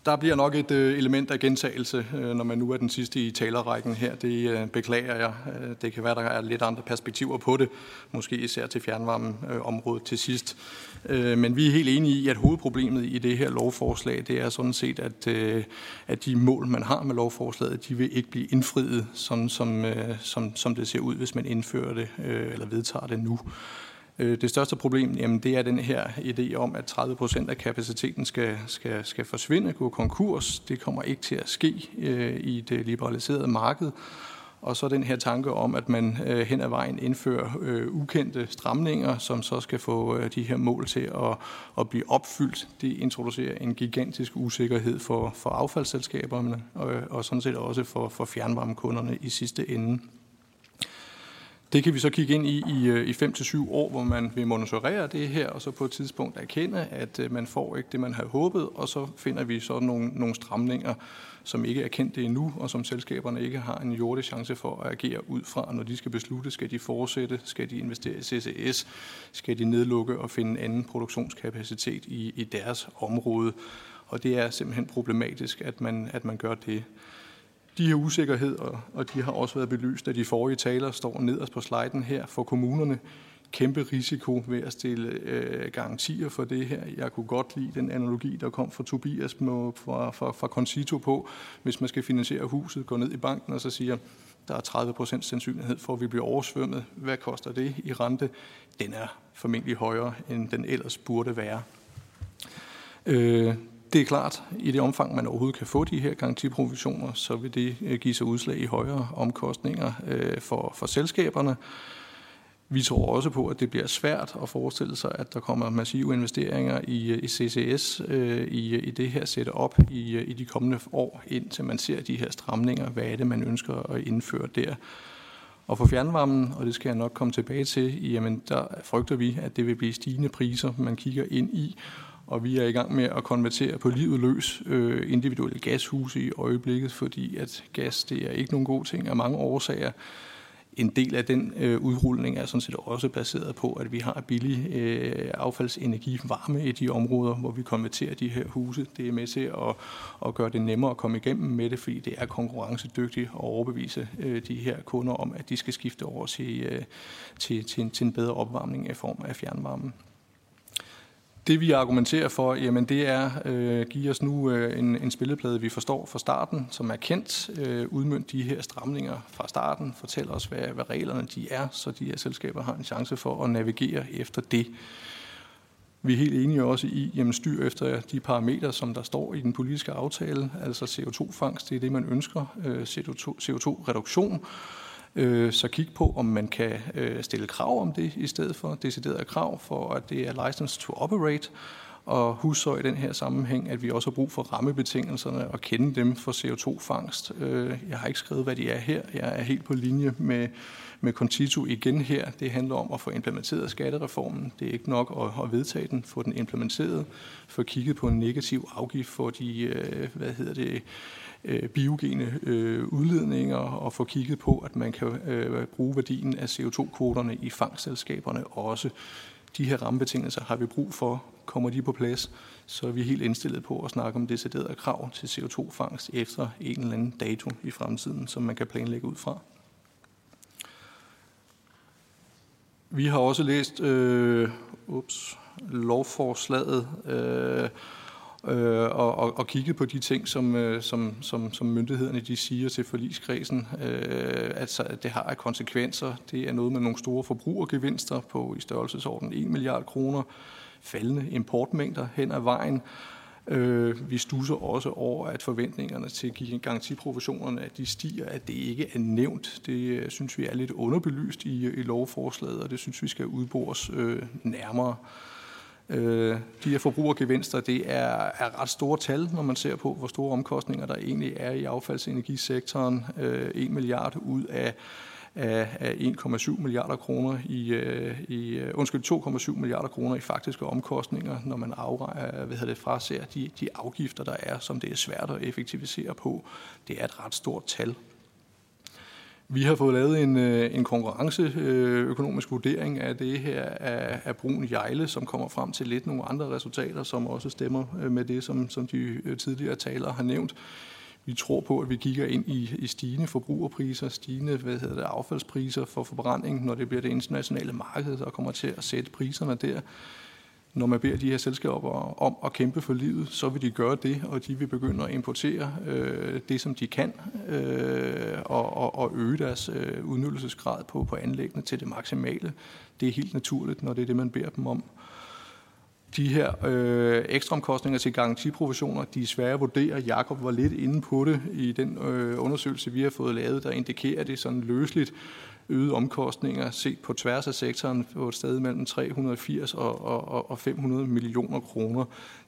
Der bliver nok et øh, element af gentagelse, øh, når man nu er den sidste i talerrækken her. Det øh, beklager jeg. Øh, det kan være, der er lidt andre perspektiver på det, måske især til fjernvarmeområdet til sidst. Øh, men vi er helt enige i, at hovedproblemet i det her lovforslag, det er sådan set, at, øh, at de mål, man har med lovforslaget, de vil ikke blive indfriet, sådan som, øh, som, som det ser ud, hvis man indfører det eller vedtager det nu. Det største problem, jamen, det er den her idé om, at 30 procent af kapaciteten skal, skal, skal forsvinde, gå konkurs. Det kommer ikke til at ske øh, i det liberaliserede marked. Og så den her tanke om, at man øh, hen ad vejen indfører øh, ukendte stramninger, som så skal få øh, de her mål til at, at blive opfyldt. Det introducerer en gigantisk usikkerhed for, for affaldsselskaberne og, og sådan set også for, for fjernvarmekunderne i sidste ende. Det kan vi så kigge ind i i, øh, i 5-7 år, hvor man vil monitorere det her, og så på et tidspunkt erkende, at øh, man får ikke det, man havde håbet, og så finder vi så nogle, nogle stramninger, som ikke er kendt endnu, og som selskaberne ikke har en jordig chance for at agere ud fra, når de skal beslutte, skal de fortsætte, skal de investere i CCS, skal de nedlukke og finde anden produktionskapacitet i, i deres område. Og det er simpelthen problematisk, at man, at man gør det de her usikkerheder, og de har også været belyst af de forrige taler, står nederst på sliden her for kommunerne. Kæmpe risiko ved at stille øh, garantier for det her. Jeg kunne godt lide den analogi, der kom fra Tobias med, fra, fra, fra Concito på, hvis man skal finansiere huset, går ned i banken og så siger, der er 30 procent sandsynlighed for, at vi bliver oversvømmet. Hvad koster det i rente? Den er formentlig højere, end den ellers burde være. Øh, det er klart, i det omfang, man overhovedet kan få de her garantiprovisioner, så vil det øh, give sig udslag i højere omkostninger øh, for, for selskaberne. Vi tror også på, at det bliver svært at forestille sig, at der kommer massive investeringer i, i CCS øh, i, øh, i det her setup i, i de kommende år, indtil man ser de her stramninger. Hvad er det, man ønsker at indføre der? Og for fjernvarmen, og det skal jeg nok komme tilbage til, jamen der frygter vi, at det vil blive stigende priser, man kigger ind i, og vi er i gang med at konvertere på livet løs øh, individuelle gashuse i øjeblikket, fordi at gas det er ikke nogen god ting af mange årsager. En del af den øh, udrulning er sådan set også baseret på, at vi har billig øh, affaldsenergi varme i de områder, hvor vi konverterer de her huse. Det er med til at, at gøre det nemmere at komme igennem med det, fordi det er konkurrencedygtigt at overbevise øh, de her kunder om, at de skal skifte over til, øh, til, til, til en bedre opvarmning i form af fjernvarme. Det vi argumenterer for, jamen det er, øh, give os nu øh, en, en spilleplade, vi forstår fra starten, som er kendt, øh, udmynd de her stramninger fra starten, fortæl os, hvad, hvad reglerne de er, så de her selskaber har en chance for at navigere efter det. Vi er helt enige også i, jamen styr efter de parametre, som der står i den politiske aftale, altså CO2-fangst, det er det, man ønsker, øh, CO2-reduktion, Øh, så kig på, om man kan øh, stille krav om det, i stedet for decideret krav for, at det er license to operate. Og husk så i den her sammenhæng, at vi også har brug for rammebetingelserne og kende dem for CO2-fangst. Øh, jeg har ikke skrevet, hvad de er her. Jeg er helt på linje med, med Contito igen her. Det handler om at få implementeret skattereformen. Det er ikke nok at, at vedtage den, få den implementeret, få kigget på en negativ afgift for de, øh, hvad hedder det, øh, biogene øh, udledninger og få kigget på, at man kan øh, bruge værdien af CO2-kvoterne i fangselskaberne også. De her rammebetingelser har vi brug for. Kommer de på plads, så er vi helt indstillet på at snakke om deciderede krav til CO2-fangst efter en eller anden dato i fremtiden, som man kan planlægge ud fra. Vi har også læst øh, ups, lovforslaget, øh, øh, og, og, og kigget på de ting, som, øh, som, som, som myndighederne de siger til forligskredsen, øh, altså at det har konsekvenser. Det er noget med nogle store forbrugergevinster på i størrelsesorden 1 milliard kroner, faldende importmængder hen ad vejen, Øh, vi stusser også over, at forventningerne til garantiprovisionerne, at de stiger, at det ikke er nævnt. Det øh, synes vi er lidt underbelyst i, i lovforslaget, og det synes vi skal udbores øh, nærmere. Øh, Øh, de her forbrugergevinster, det er, er ret store tal, når man ser på, hvor store omkostninger der egentlig er i affaldsenergisektoren. Øh, 1 milliard ud af af 1,7 milliarder kroner i, øh, i øh, undskyld, 2,7 milliarder kroner i faktiske omkostninger, når man afregner, øh, hvad hedder det, fraser de, de afgifter, der er, som det er svært at effektivisere på. Det er et ret stort tal. Vi har fået lavet en, øh, en konkurrenceøkonomisk øh, vurdering af det her af, af Brun Jejle, som kommer frem til lidt nogle andre resultater, som også stemmer øh, med det, som, som de tidligere talere har nævnt. Vi tror på, at vi kigger ind i, i stigende forbrugerpriser, stigende hvad hedder det, affaldspriser for forbrænding, når det bliver det internationale marked, der kommer til at sætte priserne der. Når man beder de her selskaber om at kæmpe for livet, så vil de gøre det, og de vil begynde at importere øh, det, som de kan, øh, og, og, og øge deres øh, udnyttelsesgrad på, på anlæggene til det maksimale. Det er helt naturligt, når det er det, man beder dem om de her øh, ekstraomkostninger til garantiprovisioner, de er svære at vurdere. Jakob var lidt inde på det i den øh, undersøgelse, vi har fået lavet, der indikerer det sådan løsligt øgede omkostninger set på tværs af sektoren på et sted mellem 380 og, og, og 500 millioner kroner.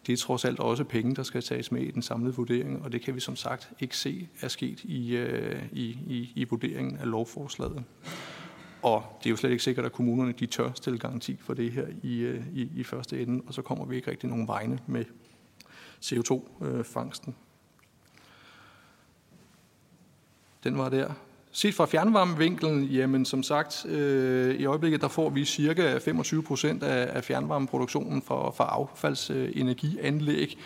Det er trods alt også penge, der skal tages med i den samlede vurdering, og det kan vi som sagt ikke se er sket i, øh, i, i, i vurderingen af lovforslaget. Og det er jo slet ikke sikkert, at kommunerne de tør stille garanti for det her i, øh, i, i første ende, og så kommer vi ikke rigtig nogen vegne med CO2-fangsten. Øh, den var der. Set fra fjernvarmevinkelen, jamen som sagt, øh, i øjeblikket der får vi cirka 25 procent af, af fjernvarmeproduktionen fra, fra affaldsenergianlæg.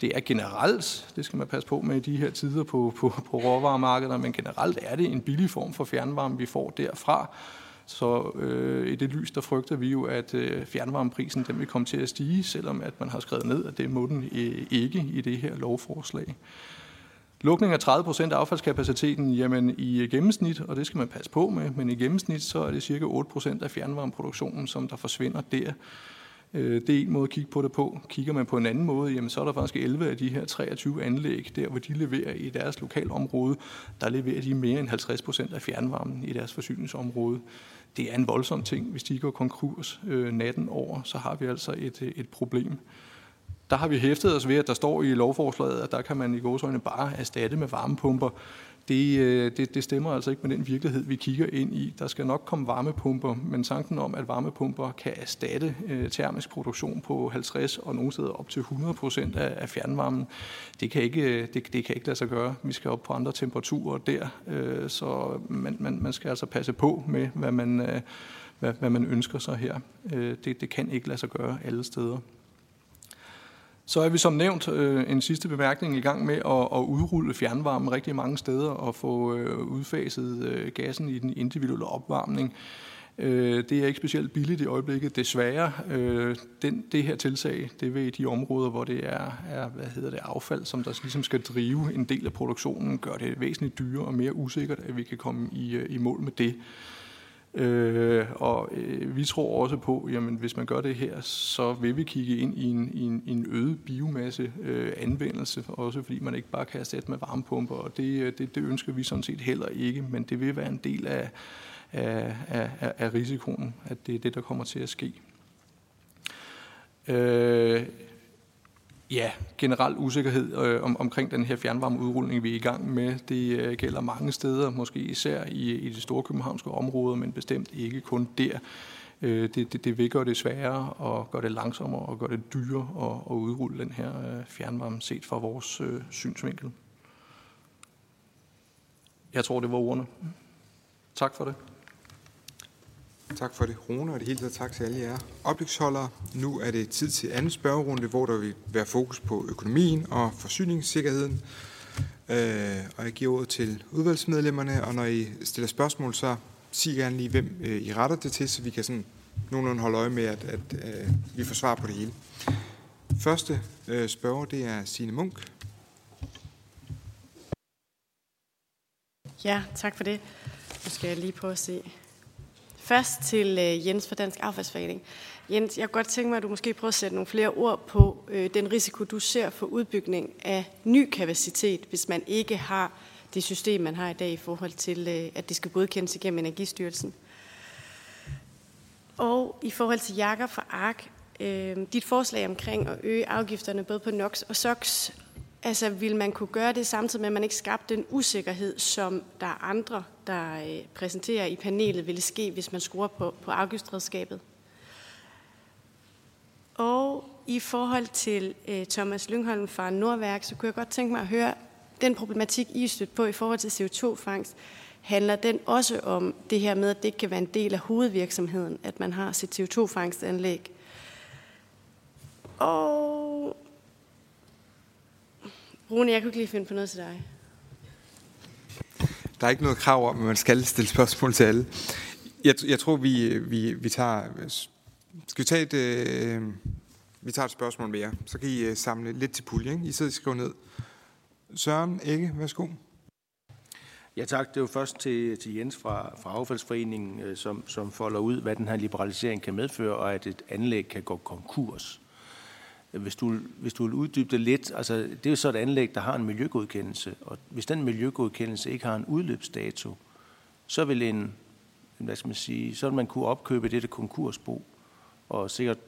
Det er generelt, det skal man passe på med i de her tider på, på, på råvaremarkederne, men generelt er det en billig form for fjernvarme, vi får derfra. Så øh, i det lys, der frygter vi jo, at øh, fjernvarmeprisen den vil komme til at stige, selvom at man har skrevet ned, at det må den øh, ikke i det her lovforslag. Lukning af 30 procent af affaldskapaciteten, jamen i øh, gennemsnit, og det skal man passe på med, men i gennemsnit så er det cirka 8 procent af fjernvarmeproduktionen, som der forsvinder der. Øh, det er en måde at kigge på det på. Kigger man på en anden måde, jamen, så er der faktisk 11 af de her 23 anlæg, der hvor de leverer i deres lokalområde, der leverer de mere end 50 procent af fjernvarmen i deres forsyningsområde. Det er en voldsom ting. Hvis de går konkurs øh, natten over, så har vi altså et, øh, et problem. Der har vi hæftet os ved, at der står i lovforslaget, at der kan man i gåsøjne bare erstatte med varmepumper det, øh, det, det stemmer altså ikke med den virkelighed, vi kigger ind i. Der skal nok komme varmepumper, men tanken om, at varmepumper kan erstatte øh, termisk produktion på 50 og nogle steder op til 100 procent af, af fjernvarmen, det kan, ikke, øh, det, det kan ikke lade sig gøre. Vi skal op på andre temperaturer der, øh, så man, man, man skal altså passe på med, hvad man, øh, hvad, hvad man ønsker sig her. Øh, det, det kan ikke lade sig gøre alle steder. Så er vi som nævnt øh, en sidste bemærkning i gang med at, at udrulle fjernvarme rigtig mange steder og få øh, udfaset øh, gassen i den individuelle opvarmning. Øh, det er ikke specielt billigt i øjeblikket, desværre. Øh, den, det her tiltag, det vil i de områder, hvor det er, er hvad hedder det, affald, som der ligesom skal drive en del af produktionen, gør det væsentligt dyrere og mere usikkert, at vi kan komme i, øh, i mål med det. Øh, og øh, vi tror også på, jamen hvis man gør det her, så vil vi kigge ind i en, i en, en øget biomasse øh, anvendelse, også fordi man ikke bare kan erstatte med varmepumper, og det, øh, det, det ønsker vi sådan set heller ikke, men det vil være en del af, af, af, af risikoen, at det er det, der kommer til at ske. Øh, ja, generel usikkerhed øh, om, omkring den her fjernvarmeudrulning, vi er i gang med. Det øh, gælder mange steder, måske især i, i de store københavnske områder, men bestemt ikke kun der. Øh, det, det, det vil gøre det sværere og gøre det langsommere og gøre det dyrere at, at udrulle den her øh, fjernvarme set fra vores øh, synsvinkel. Jeg tror, det var ordene. Tak for det. Tak for det, Rune, og det hele taget tak til alle jer oplægsholdere. Nu er det tid til anden spørgerunde, hvor der vil være fokus på økonomien og forsyningssikkerheden. Øh, og jeg giver ordet til udvalgsmedlemmerne, og når I stiller spørgsmål, så sig gerne lige, hvem øh, I retter det til, så vi kan sådan nogenlunde holde øje med, at, at øh, vi får svar på det hele. Første øh, spørger, det er Signe Munk. Ja, tak for det. Nu skal jeg lige prøve at se. Først til øh, Jens fra Dansk Affaldsforening. Jens, jeg kunne godt tænke mig, at du måske prøver at sætte nogle flere ord på øh, den risiko, du ser for udbygning af ny kapacitet, hvis man ikke har det system, man har i dag i forhold til, øh, at det skal godkendes igennem Energistyrelsen. Og i forhold til Jakob fra ARK, øh, dit forslag omkring at øge afgifterne både på NOx og SOx, altså vil man kunne gøre det samtidig med, at man ikke skabte den usikkerhed, som der er andre, der øh, præsenterer i panelet, ville ske, hvis man skruer på, på afgiftsredskabet? Og i forhold til øh, Thomas Lyngholm fra Nordværk, så kunne jeg godt tænke mig at høre, den problematik, I er stødt på i forhold til CO2-fangst, handler den også om det her med, at det ikke kan være en del af hovedvirksomheden, at man har sit CO2-fangstanlæg. Og Rune, jeg kunne ikke lige finde på noget til dig. Der er ikke noget krav om, at man skal stille spørgsmål til alle. Jeg, jeg tror, vi, vi, vi tager... Skal vi tage et, øh, vi tager et spørgsmål mere, så kan I øh, samle lidt til pulje. Ikke? I sidder og skriver ned. Søren Ikke, værsgo. Ja tak, det er jo først til, til Jens fra, fra Affaldsforeningen, øh, som, som folder ud, hvad den her liberalisering kan medføre, og at et anlæg kan gå konkurs. Hvis du, hvis du vil uddybe det lidt, altså det er jo så et anlæg, der har en miljøgodkendelse, og hvis den miljøgodkendelse ikke har en udløbsdato, så vil en, hvad skal man sige, så vil man kunne opkøbe dette konkursbo, og sikkert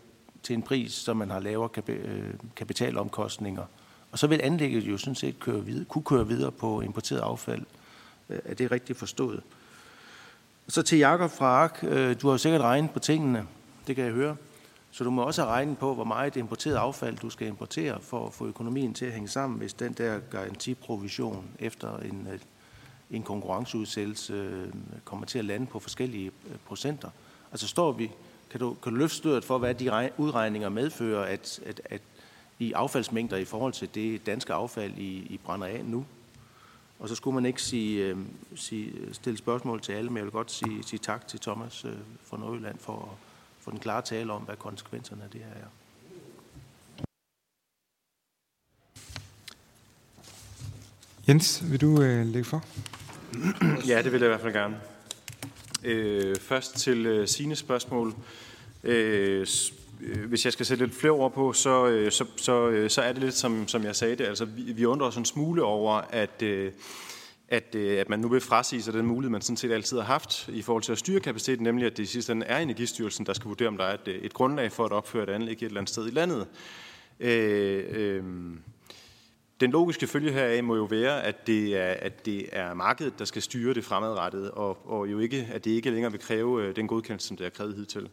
til en pris, så man har lavere øh, kapitalomkostninger. Og så vil anlægget jo sådan set køre videre, kunne køre videre på importeret affald. Øh, er det rigtigt forstået? Så til Jakob fra ARK. Øh, du har jo sikkert regnet på tingene, det kan jeg høre. Så du må også have regnet på, hvor meget importeret affald du skal importere for at få økonomien til at hænge sammen, hvis den der garantiprovision efter en, øh, en konkurrenceudsættelse øh, kommer til at lande på forskellige øh, procenter. Altså står vi kan du, kan du løfte støret for, hvad de udregninger medfører, at, at, at i affaldsmængder i forhold til det danske affald, I, I brænder af nu? Og så skulle man ikke sige, øh, sige, stille spørgsmål til alle, men jeg vil godt sige, sige tak til Thomas øh, fra Nordjylland for, for den klare tale om, hvad konsekvenserne af det her er. Jens, vil du øh, lægge for? Ja, det vil jeg i hvert fald gerne. Øh, først til øh, sine spørgsmål. Øh, øh, hvis jeg skal sætte lidt flere ord på, så, øh, så, så, øh, så er det lidt som, som jeg sagde det. Altså, vi, vi undrer os en smule over, at, øh, at, øh, at man nu vil frasige sig den mulighed, man sådan set altid har haft i forhold til at styre kapaciteten, nemlig at det i sidste ende er Energistyrelsen, der skal vurdere, om der er et, øh, et grundlag for at opføre et anlæg et eller andet sted i landet. Øh, øh, den logiske følge heraf må jo være, at det er, at det er markedet, der skal styre det fremadrettet, og, og jo ikke, at det ikke længere vil kræve øh, den godkendelse, som det har krævet hidtil.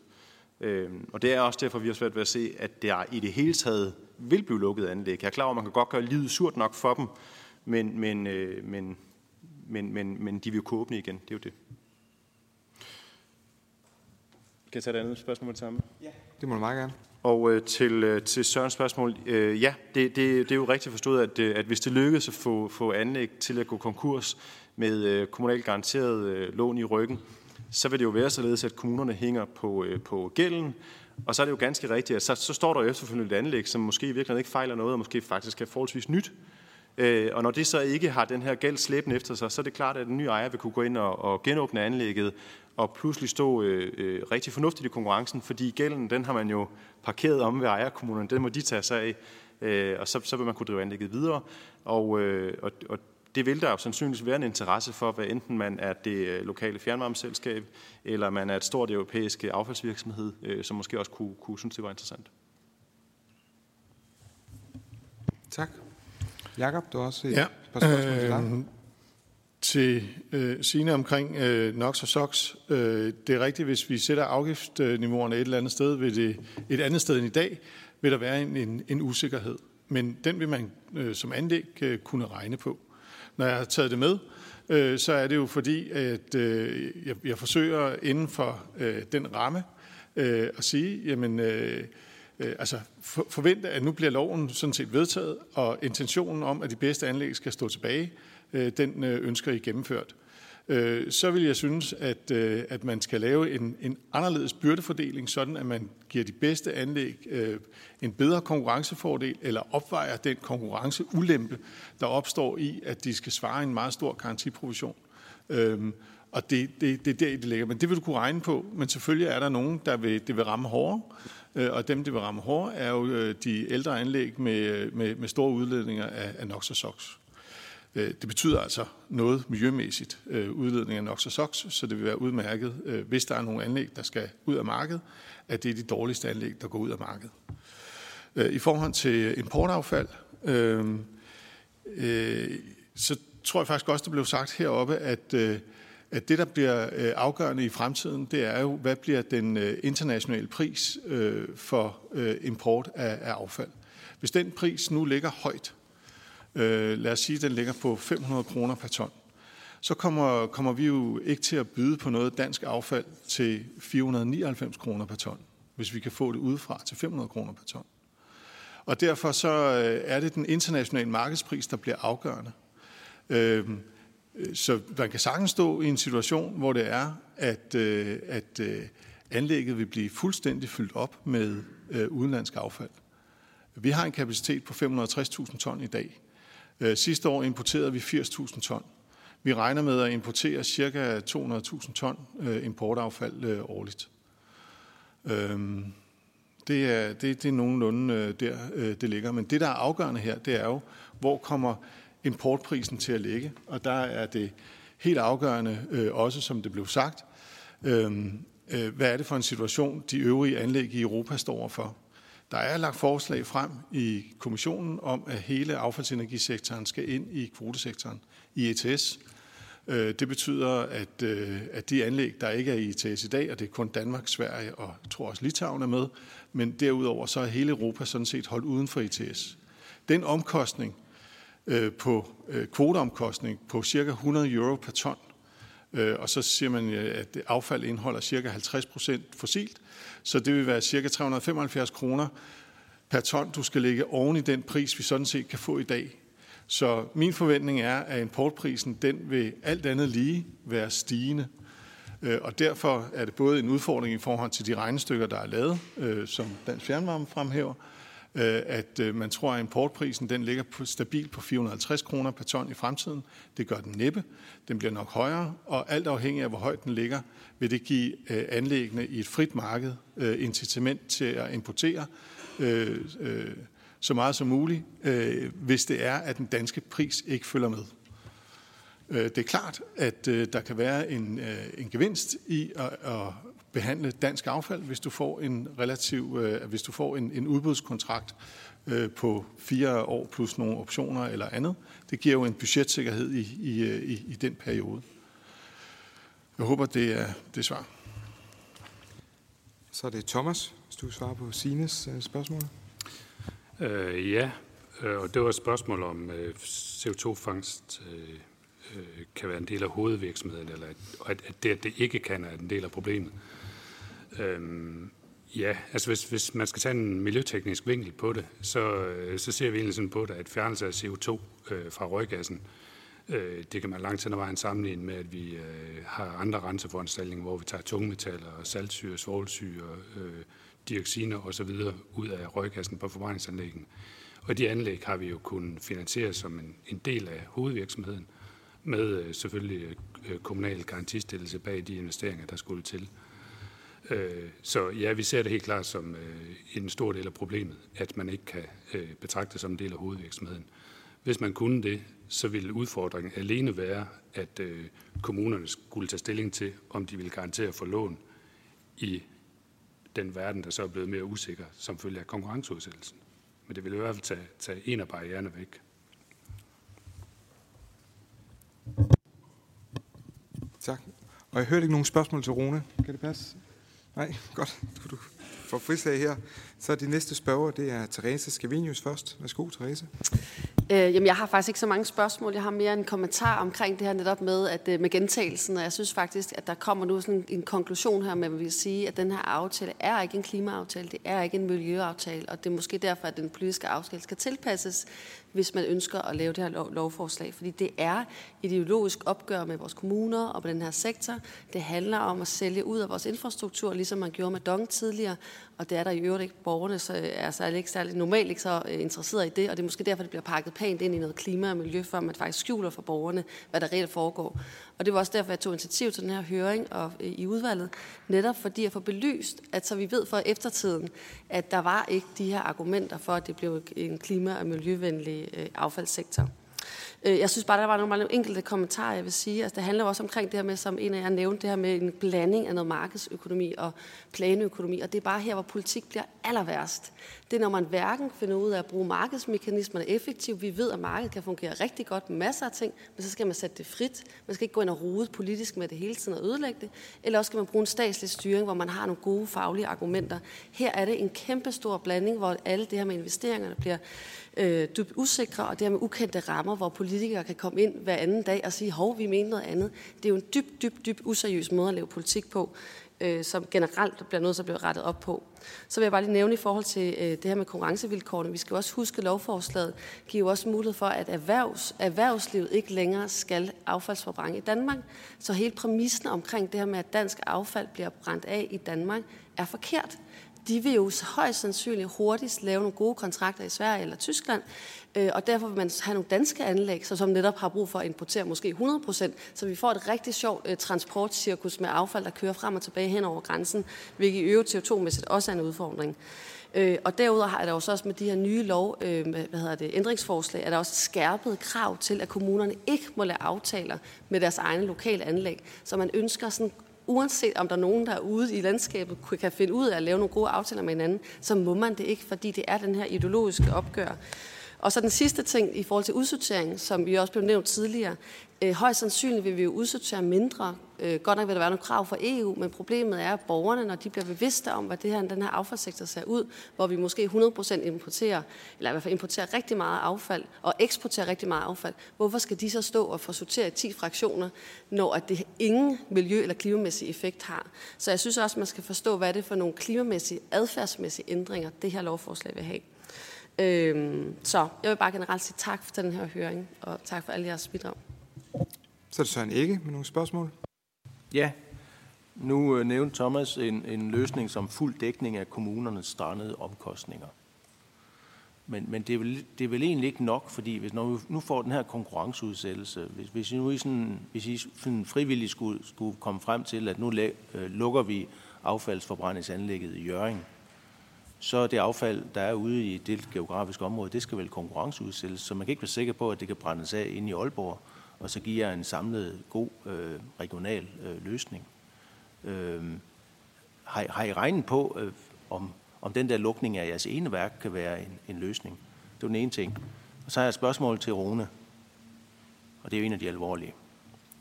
Øh, og det er også derfor, vi har svært ved at se, at det i det hele taget vil blive lukket anlæg. Jeg er klar over, at man kan godt gøre livet surt nok for dem, men, men, øh, men, men, men, men de vil jo kunne åbne igen. Det er jo det. Kan jeg tage et andet spørgsmål med det samme? Ja. Det må du meget gerne. Og øh, til, øh, til Sørens spørgsmål, øh, ja, det, det, det er jo rigtigt forstået, at, øh, at hvis det lykkes at få, få anlæg til at gå konkurs med øh, kommunalt garanteret øh, lån i ryggen, så vil det jo være således, at kommunerne hænger på, øh, på gælden, og så er det jo ganske rigtigt, at så, så står der jo efterfølgende et anlæg, som måske i virkeligheden ikke fejler noget, og måske faktisk er forholdsvis nyt. Øh, Øh, og når det så ikke har den her gæld slæbende efter sig, så er det klart, at den nye ejer vil kunne gå ind og, og genåbne anlægget, og pludselig stå øh, øh, rigtig fornuftigt i konkurrencen, fordi gælden, den har man jo parkeret om ved ejerkommunerne, den må de tage sig af, øh, og så, så vil man kunne drive anlægget videre. Og, øh, og, og det vil der jo sandsynligvis være en interesse for, hvad enten man er det øh, lokale fjernvarmeselskab, eller man er et stort europæisk affaldsvirksomhed, øh, som måske også kunne, kunne synes, det var interessant. Tak. Jakob, du har også et ja, par spørgsmål til dig. Øh, til øh, Signe omkring øh, NOx og SOx. Øh, det er rigtigt, hvis vi sætter afgiftsniveauerne et eller andet sted, vil det, et andet sted end i dag, vil der være en, en, en usikkerhed. Men den vil man øh, som anlæg øh, kunne regne på. Når jeg har taget det med, øh, så er det jo fordi, at øh, jeg, jeg forsøger inden for øh, den ramme øh, at sige, jamen, øh, øh, altså for, forvente, at nu bliver loven sådan set vedtaget, og intentionen om, at de bedste anlæg skal stå tilbage, øh, den øh, ønsker I gennemført. øh, så vil jeg synes, at, øh, at man skal lave en, en anderledes byrdefordeling, sådan at man giver de bedste anlæg øh, en bedre konkurrencefordel, eller opvejer den konkurrenceulempe, der opstår i, at de skal svare en meget stor garantiprovision. Øhm, og det, det, det er der, det ligger. Men det vil du kunne regne på. Men selvfølgelig er der nogen, der vil, det vil ramme hårdere. Øh, og dem, det vil ramme hårdt, er jo øh, de ældre anlæg med, øh, med, med store udledninger af, af NOx og SOx. Øh, det betyder altså noget miljømæssigt udledning af NOx og SOx, så det vil være udmærket, hvis der er nogle anlæg, der skal ud af markedet, at det er de dårligste anlæg, der går ud af markedet. I forhold til importaffald, øh, øh, så tror jeg faktisk også, det blev sagt heroppe, at, at det, der bliver øh, afgørende i fremtiden, det er jo, hvad bliver den øh, internationale pris øh, for import af affald. Hvis den pris nu ligger højt, lad os sige, at den ligger på 500 kroner per ton, så kommer, kommer vi jo ikke til at byde på noget dansk affald til 499 kroner per ton, hvis vi kan få det udefra til 500 kroner per ton. Og derfor så er det den internationale markedspris, der bliver afgørende. Øhm, Øh, så man kan sagtens stå i en situation, hvor det er, at, øh, at øh, anlægget vil blive fuldstændig fyldt op med udenlandsk affald. Vi har en kapacitet på 560.000 ton i dag. Sidste år importerede vi 80.000 ton. Vi regner med at importere ca. 200.000 ton importaffald årligt. Øhm, det er, det, det er nogenlunde der, det ligger. Men det, der er afgørende her, det er jo, hvor kommer importprisen til at ligge. Og der er det helt afgørende, øh, også som det blev sagt, øhm, øh, hvad er det for en situation, de øvrige anlæg i Europa står for. Der er lagt forslag frem i kommissionen om, at hele affaldsenergisektoren skal ind i kvotesektoren, i ETS. Øh, det betyder, at, at de anlæg, der ikke er i ETS i dag, og det er kun Danmark, Sverige og jeg tror også Litauen er med, men derudover så er hele Europa sådan set holdt uden for ETS. Den omkostning Øh, på øh, kvoteomkostning på cirka 100 euro per ton, øh, og så siger man, at affald indeholder cirka 50 procent fossilt, så det vil være cirka 375 kroner per ton, du skal lægge oven i den pris, vi sådan set kan få i dag. Så min forventning er, at importprisen den vil alt andet lige være stigende. Og derfor er det både en udfordring i forhold til de regnestykker, der er lavet, som Dansk Fjernvarme fremhæver, Øh, at øh, man tror, at importprisen den ligger på, stabil på 450 kroner per ton i fremtiden. Det gør den næppe. Den bliver nok højere, og alt afhængig af, hvor højt den ligger, vil det give øh, anlæggene i et frit marked incitament til at importere så meget som muligt, hvis det er, at den danske pris ikke følger med. Det er klart, at der kan være en, en gevinst i at, at behandle dansk affald, hvis du får en relativ, hvis du får en, en udbudskontrakt på fire år plus nogle optioner eller andet. Det giver jo en budgetsikkerhed i, i, i, i den periode. Jeg håber, det er det svar. Så er det Thomas, hvis du svarer på Sines spørgsmål. Øh, ja, og det var et spørgsmål om CO2-fangst kan være en del af hovedvirksomheden, eller at, at det, at det ikke kan, er en del af problemet. Øhm, ja, altså hvis, hvis man skal tage en miljøteknisk vinkel på det, så, øh, så ser vi egentlig sådan på det, at fjernelse af CO2 øh, fra røggassen, øh, det kan man langt hen ad vejen sammenligne med, at vi øh, har andre renseforanstaltninger, hvor vi tager tungmetaller, saltsyre, svovlsyre, øh, dioxiner osv. ud af røggassen på forbrændingsanlæggen. Og de anlæg har vi jo kunnet finansiere som en, en del af hovedvirksomheden, med øh, selvfølgelig øh, kommunal garantistillelse bag de investeringer, der skulle til. Øh, så ja, vi ser det helt klart som øh, en stor del af problemet, at man ikke kan øh, betragte det som en del af hovedvirksomheden. Hvis man kunne det, så ville udfordringen alene være, at kommunerne skulle tage stilling til, om de ville garantere for lån i den verden, der så er blevet mere usikker som følge af konkurrenceudsættelsen. Men det ville i hvert fald tage, tage en af barriererne væk. Tak. Og jeg hørte ikke nogen spørgsmål til Rune. Kan det passe? Nej, godt. Du får frisag her. Så de næste spørger, det er Therese Scavenius først. Værsgo, Therese. Øh, jamen, jeg har faktisk ikke så mange spørgsmål. Jeg har mere en kommentar omkring det her netop med, at, øh, med gentagelsen. Og jeg synes faktisk, at der kommer nu sådan en konklusion her med, at vi vil sige, at den her aftale er ikke en klimaaftale, det er ikke en miljøaftale, og det er måske derfor, at den politiske aftale skal tilpasses hvis man ønsker at lave det her lov- lovforslag. Fordi det er ideologisk opgør med vores kommuner og med den her sektor. Det handler om at sælge ud af vores infrastruktur, ligesom man gjorde med Dong tidligere. Og det er der i øvrigt ikke borgerne, så øh, er særlig ikke særlig normalt ikke så øh, interesseret i det. Og det er måske derfor, det bliver pakket pænt ind i noget klima og miljø, før man faktisk skjuler for borgerne, hvad der reelt foregår. Og det var også derfor, jeg tog initiativ til den her høring og, øh, i udvalget, netop fordi at få belyst, at så vi ved for eftertiden, at der var ikke de her argumenter for, at det blev en klima- og miljøvenlig affaldssektor. Øh, jeg synes bare, der var nogle, nogle enkelte kommentarer, jeg vil sige. Altså, det handler også omkring det her med, som en af jer nævnte, det her med en blanding af noget markedsøkonomi og planøkonomi. Og det er bare her, hvor politik bliver aller værst. Det er, når man hverken finder ud af at bruge markedsmekanismerne effektivt. Vi ved, at markedet kan fungere rigtig godt med masser af ting, men så skal man sætte det frit. Man skal ikke gå ind og rode politisk med det hele tiden og ødelægge det. Eller også skal man bruge en statslig styring, hvor man har nogle gode faglige argumenter. Her er det en kæmpe stor blanding, hvor alle det her med investeringerne bliver øh, dybt usikre, og det her med ukendte rammer, hvor politikere kan komme ind hver anden dag og sige, hov, vi mener noget andet. Det er jo en dybt, dybt, dybt useriøs måde at lave politik på, øh, som generelt bliver noget, der bliver rettet op på. Så vil jeg bare lige nævne i forhold til øh, det her med konkurrencevilkårene. Vi skal jo også huske, at lovforslaget giver jo også mulighed for, at erhvervs, erhvervslivet ikke længere skal affaldsforbrænde i Danmark. Så hele præmissen omkring det her med, at dansk affald bliver brændt af i Danmark, er forkert de vil jo højst sandsynligt hurtigst lave nogle gode kontrakter i Sverige eller Tyskland, øh, og derfor vil man have nogle danske anlæg, så som netop har brug for at importere måske 100%, så vi får et rigtig sjovt øh, transportcirkus med affald, der kører frem og tilbage hen over grænsen, hvilket i øvrigt CO2-mæssigt også er en udfordring. Øh, og derudover har der også også med de her nye lov, øh, hvad hedder det, ændringsforslag, er der også skærpet krav til, at kommunerne ikke må lave aftaler med deres egne lokale anlæg. Så man ønsker sådan uanset om der er nogen, der er ude i landskabet, kan finde ud af at lave nogle gode aftaler med hinanden, så må man det ikke, fordi det er den her ideologiske opgør. Og så den sidste ting i forhold til udsortering, som vi også blev nævnt tidligere. Øh, højst sandsynligt vil vi jo udsortere mindre. Øh, godt nok vil der være nogle krav fra EU, men problemet er, at borgerne, når de bliver bevidste om, hvad det her, den her affaldssektor ser ud, hvor vi måske 100% importerer, eller i hvert fald importerer rigtig meget affald, og eksporterer rigtig meget affald, hvorfor skal de så stå og få sorteret i 10 fraktioner, når at det ingen miljø- eller klimamæssig effekt har? Så jeg synes også, at man skal forstå, hvad det er for nogle klimamæssige, adfærdsmæssige ændringer, det her lovforslag vil have. Øhm, så jeg vil bare generelt sige tak for den her høring, og tak for alle jeres bidrag. Så er det Søren Ikke med nogle spørgsmål. Ja, nu øh, nævnte Thomas en, en løsning som fuld dækning af kommunernes strandede omkostninger. Men, men det, er vel, det er vel egentlig ikke nok, fordi hvis når vi nu får den her konkurrenceudsættelse, hvis, hvis I nu i sådan, hvis I sådan frivilligt skulle, skulle komme frem til, at nu læ, øh, lukker vi affaldsforbrændingsanlægget i Jøring, så det affald, der er ude i det geografiske område, det skal vel konkurrenceudsættes, så man kan ikke være sikker på, at det kan brændes af inde i Aalborg, og så giver en samlet god øh, regional øh, løsning. Øh, har, har I regnet på, øh, om, om den der lukning af jeres ene værk kan være en, en løsning? Det er den ene ting. Og så har jeg et spørgsmål til Rune, og det er jo en af de alvorlige.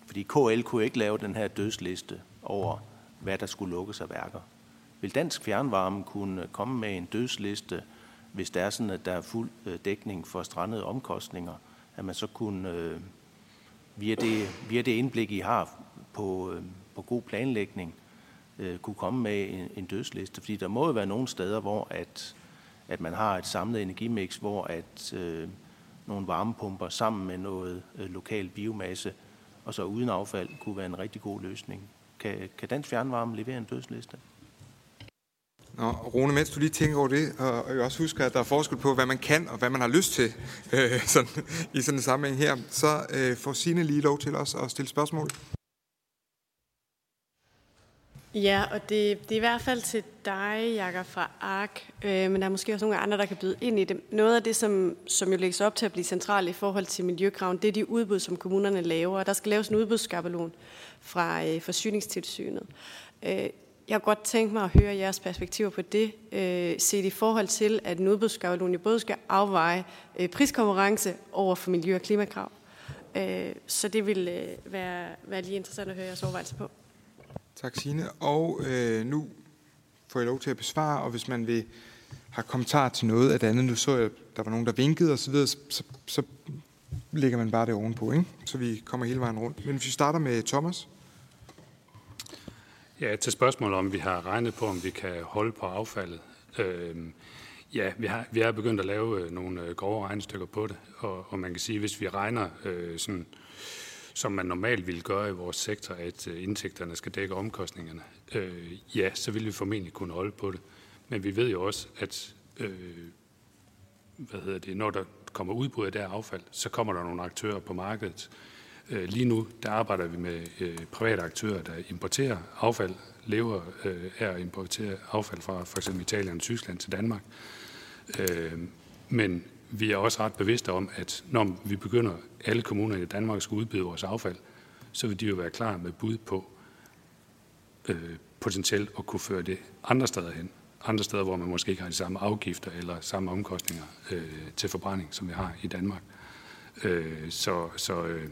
Fordi KL kunne ikke lave den her dødsliste over, hvad der skulle lukkes af værker. Vil Dansk Fjernvarme kunne komme med en dødsliste, hvis det er sådan, at der er fuld øh, dækning for strandede omkostninger, at man så kunne, øh, via, det, via det indblik, I har på, øh, på god planlægning, øh, kunne komme med en, en dødsliste? Fordi der må jo være nogle steder, hvor at, at man har et samlet energimix, hvor at øh, nogle varmepumper sammen med noget øh, lokal biomasse, og så uden affald, kunne være en rigtig god løsning. Kan, kan Dansk Fjernvarme levere en dødsliste? Nå, Rune, mens du lige tænker over det, og, jeg også husker, at der er forskel på, hvad man kan og hvad man har lyst til øh, sådan, i sådan en sammenhæng her, så øh, får Signe lige lov til os at stille spørgsmål. Ja, og det, det er i hvert fald til dig, Jakob fra ARK, øh, men der er måske også nogle andre, der kan byde ind i det. Noget af det, som, som jo lægges op til at blive centralt i forhold til miljøkraven, det er de udbud, som kommunerne laver. og Der skal laves en udbudsskabelon fra øh, forsyningstilsynet. Øh, jeg kunne godt tænke mig at høre jeres perspektiver på det, øh, set i forhold til, at en udbudsskabelon jo både skal afveje øh, priskonkurrence over for miljø- og klimakrav. Øh, så det vil øh, være, være lige interessant at høre jeres overvejelser på. Tak, Signe. Og øh, nu får jeg lov til at besvare, og hvis man vil har kommentar til noget af det andet. Nu så jeg, der var nogen, der vinkede osv., så, så, så lægger man bare det ovenpå, ikke? så vi kommer hele vejen rundt. Men hvis vi starter med Thomas. Ja, til spørgsmålet om vi har regnet på, om vi kan holde på affaldet. Øh, ja, vi, har, vi er begyndt at lave øh, nogle øh, grove regnestykker på det, og, og man kan sige, hvis vi regner øh, sådan, som man normalt ville gøre i vores sektor, at øh, indtægterne skal dække omkostningerne, øh, ja, så vil vi formentlig kunne holde på det. Men vi ved jo også, at øh, hvad hedder det, når der kommer udbrud af det her affald, så kommer der nogle aktører på markedet. Øh, lige nu der arbejder vi med øh, private aktører, der importerer affald, lever øh, af at importere affald fra f.eks. Italien og Tyskland til Danmark. Men vi er også ret bevidste om, at når vi begynder, alle kommuner i Danmark skal udbyde vores affald, så vil de jo være klar med bud på øh, potentielt at kunne føre det andre steder hen andre steder, hvor man måske ikke har de samme afgifter eller samme omkostninger øh, til forbrænding, som vi har i Danmark. Øh, så så øh,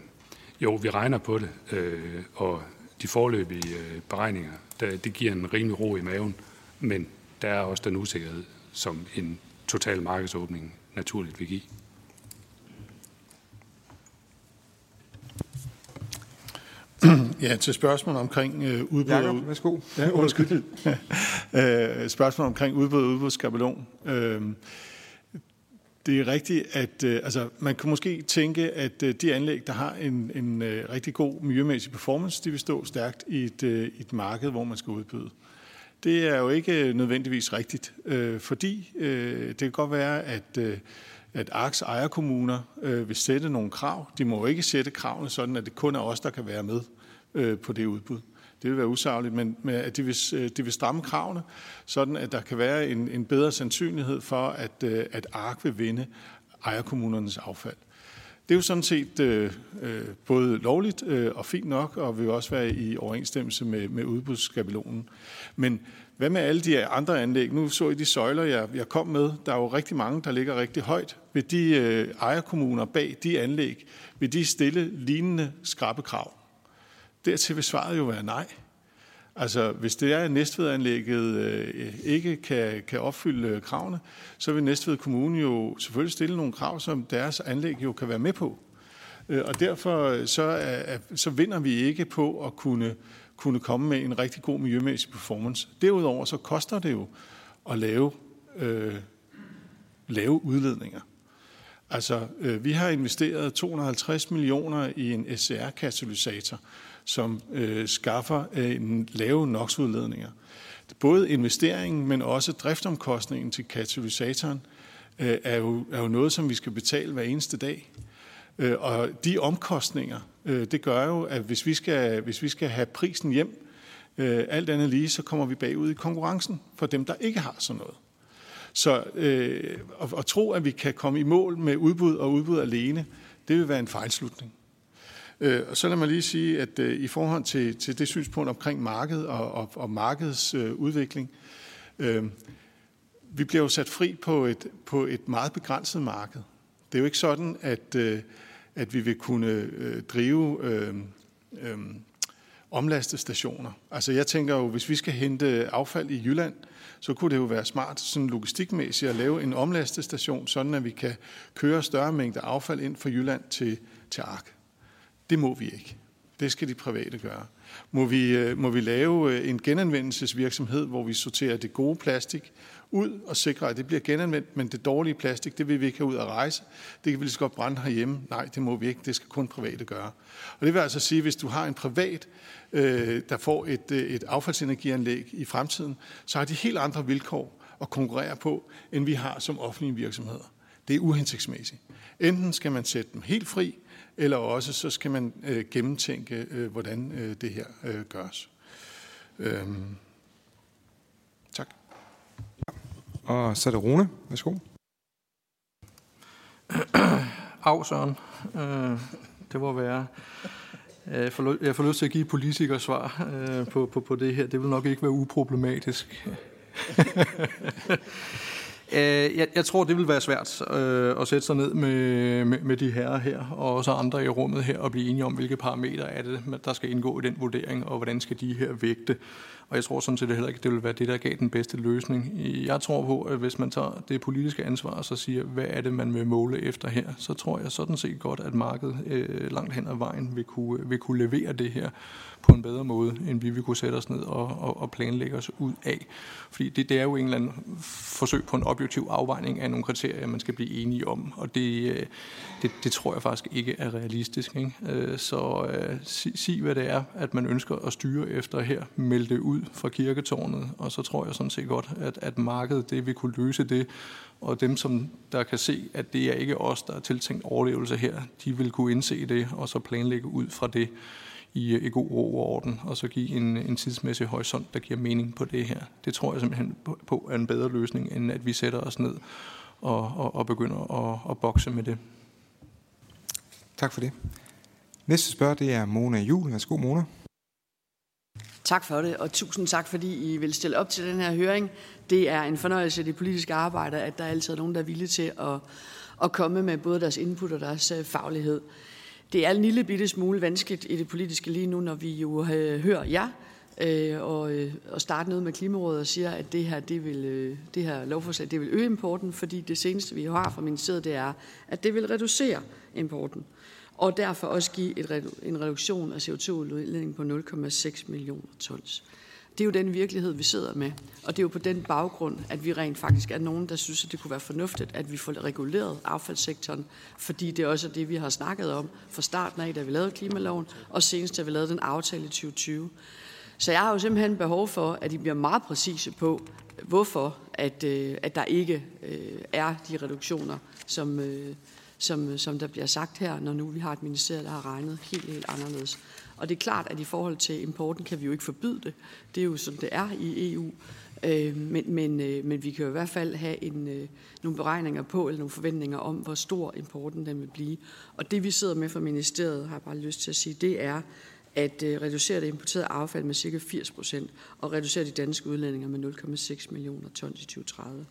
jo, vi regner på det, øh, og de forløbige øh, beregninger, der, det giver en rimelig ro i maven, men der er også den usikkerhed, som en total markedsåbning naturligt vil give. Ja, til spørgsmål omkring øh, udbud. Jacob, værsgo. Ja, undskyld. øh, spørgsmål omkring udbud og udbudsskabelon. Øh, det er rigtigt, at øh, altså, man kan måske tænke, at øh, de anlæg, der har en, en øh, rigtig god miljømæssig performance, de vil stå stærkt i et, øh, et marked, hvor man skal udbyde. Det er jo ikke øh, nødvendigvis rigtigt, øh, fordi øh, det kan godt være, at øh, at ARKs ejerkommuner øh, vil sætte nogle krav. De må jo ikke sætte kravene sådan, at det kun er os, der kan være med øh, på det udbud. Det vil være usagligt, men med, at de vil, øh, de vil stramme kravene, sådan at der kan være en, en bedre sandsynlighed for, at, øh, at ARK vil vinde ejerkommunernes affald. Det er jo sådan set øh, øh, både lovligt øh, og fint nok, og vil også være i overensstemmelse med, med udbudsskabelonen. Men hvad med alle de andre anlæg? Nu så I de søjler, jeg, jeg kom med. Der er jo rigtig mange, der ligger rigtig højt. Vil de øh, ejerkommuner bag de anlæg, vil de stille lignende skrabbekrav? Dertil vil svaret jo være nej. Altså, hvis det er, at Næstvedanlægget øh, ikke kan, kan opfylde øh, kravene, så vil Næstved Kommune jo selvfølgelig stille nogle krav, som deres anlæg jo kan være med på. Øh, og derfor øh, så, er, så vinder vi ikke på at kunne, kunne komme med en rigtig god miljømæssig performance. Derudover så koster det jo at lave, øh, lave udledninger. Altså, øh, vi har investeret 250 millioner i en SCR-katalysator, som øh, skaffer øh, lave NOx-udledninger. Både investeringen, men også driftomkostningen til katalysatoren øh, er, jo, er jo noget, som vi skal betale hver eneste dag. Øh, og de omkostninger, øh, det gør jo, at hvis vi skal, hvis vi skal have prisen hjem, øh, alt andet lige, så kommer vi bagud i konkurrencen for dem, der ikke har sådan noget. Så øh, at, at tro, at vi kan komme i mål med udbud og udbud alene, det vil være en fejlslutning. Øh, og så lad mig lige sige, at øh, i forhold til, til det synspunkt omkring marked og, og, og markedets øh, udvikling, øh, vi bliver jo sat fri på et, på et meget begrænset marked. Det er jo ikke sådan, at, øh, at vi vil kunne øh, drive øh, øh, omlastestationer. Altså jeg tænker jo, hvis vi skal hente affald i Jylland, så kunne det jo være smart sådan logistikmæssigt at lave en omlastestation, sådan at vi kan køre større mængder affald ind fra Jylland til, til Ark. Det må vi ikke. Det skal de private gøre. Må vi, øh, må vi lave øh, en genanvendelsesvirksomhed, hvor vi sorterer det gode plastik ud og sikrer, at det bliver genanvendt, men det dårlige plastik, det vil vi ikke have ud at rejse. Det kan vi lige så godt brænde herhjemme. Nej, det må vi ikke. Det skal kun private gøre. Og det vil altså sige, at hvis du har en privat, øh, der får et, øh, et affaldsenergianlæg i fremtiden, så har de helt andre vilkår at konkurrere på, end vi har som offentlige virksomheder. Det er uhensigtsmæssigt. Enten skal man sætte dem helt fri, eller også så skal man øh, gennemtænke, øh, hvordan øh, det her øh, gøres. Øhm. Tak. Og så er det Rune. Værsgo. Av, Søren. Øh, det må være... Jeg får, jeg får lyst til at give politikers svar øh, på, på, på det her. Det vil nok ikke være uproblematisk. Øh, jeg, jeg tror, det vil være svært øh, at sætte sig ned med, med, med de herrer her, og også andre i rummet her, og blive enige om, hvilke parametre er det, der skal indgå i den vurdering, og hvordan skal de her vægte. Og jeg tror sådan set heller ikke, det vil være det, der gav den bedste løsning. Jeg tror på, at hvis man tager det politiske ansvar og så siger, hvad er det, man vil måle efter her, så tror jeg sådan set godt, at markedet øh, langt hen ad vejen vil kunne, vil kunne levere det her på en bedre måde, end vi vil kunne sætte os ned og, og, og planlægge os ud af. Fordi det, det er jo en eller anden forsøg på en objektiv afvejning af nogle kriterier, man skal blive enige om, og det, øh, det, det tror jeg faktisk ikke er realistisk. Ikke? Øh, så øh, sig, sig, hvad det er, at man ønsker at styre efter her, meld det ud fra kirketårnet, og så tror jeg sådan set godt, at, at markedet det vil kunne løse det, og dem, som der kan se, at det er ikke os, der er tiltænkt overlevelse her, de vil kunne indse det, og så planlægge ud fra det i, i god ro og orden, og så give en, en tidsmæssig horisont, der giver mening på det her. Det tror jeg simpelthen på er en bedre løsning, end at vi sætter os ned og, og, og begynder at, at bokse med det. Tak for det. Næste spørger, det er Mona Jul. Værsgo, Mona. Tak for det, og tusind tak, fordi I vil stille op til den her høring. Det er en fornøjelse af det politiske arbejde, at der er altid nogen, der er villige til at, at komme med både deres input og deres øh, faglighed. Det er en lille bitte smule vanskeligt i det politiske lige nu, når vi jo øh, hører jer øh, og, øh, og starte noget med Klimarådet og siger, at det her, det vil, øh, det her lovforslag det vil øge importen, fordi det seneste, vi har fra ministeriet, det er, at det vil reducere importen og derfor også give et, en reduktion af CO2-udledning på 0,6 millioner tons. Det er jo den virkelighed, vi sidder med. Og det er jo på den baggrund, at vi rent faktisk er nogen, der synes, at det kunne være fornuftigt, at vi får reguleret affaldssektoren, fordi det er også det, vi har snakket om fra starten af, da vi lavede klimaloven, og senest da vi lavede den aftale i 2020. Så jeg har jo simpelthen behov for, at I bliver meget præcise på, hvorfor at, øh, at der ikke øh, er de reduktioner, som, øh, som, øh, som der bliver sagt her, når nu vi har et ministerie, der har regnet helt, helt anderledes. Og det er klart, at i forhold til importen kan vi jo ikke forbyde det. Det er jo sådan, det er i EU. Øh, men, men, øh, men vi kan jo i hvert fald have en, øh, nogle beregninger på, eller nogle forventninger om, hvor stor importen den vil blive. Og det vi sidder med fra ministeriet, har jeg bare lyst til at sige, det er at øh, reducere det importerede affald med ca. 80 procent, og reducere de danske udlændinger med 0,6 millioner tons i 2030.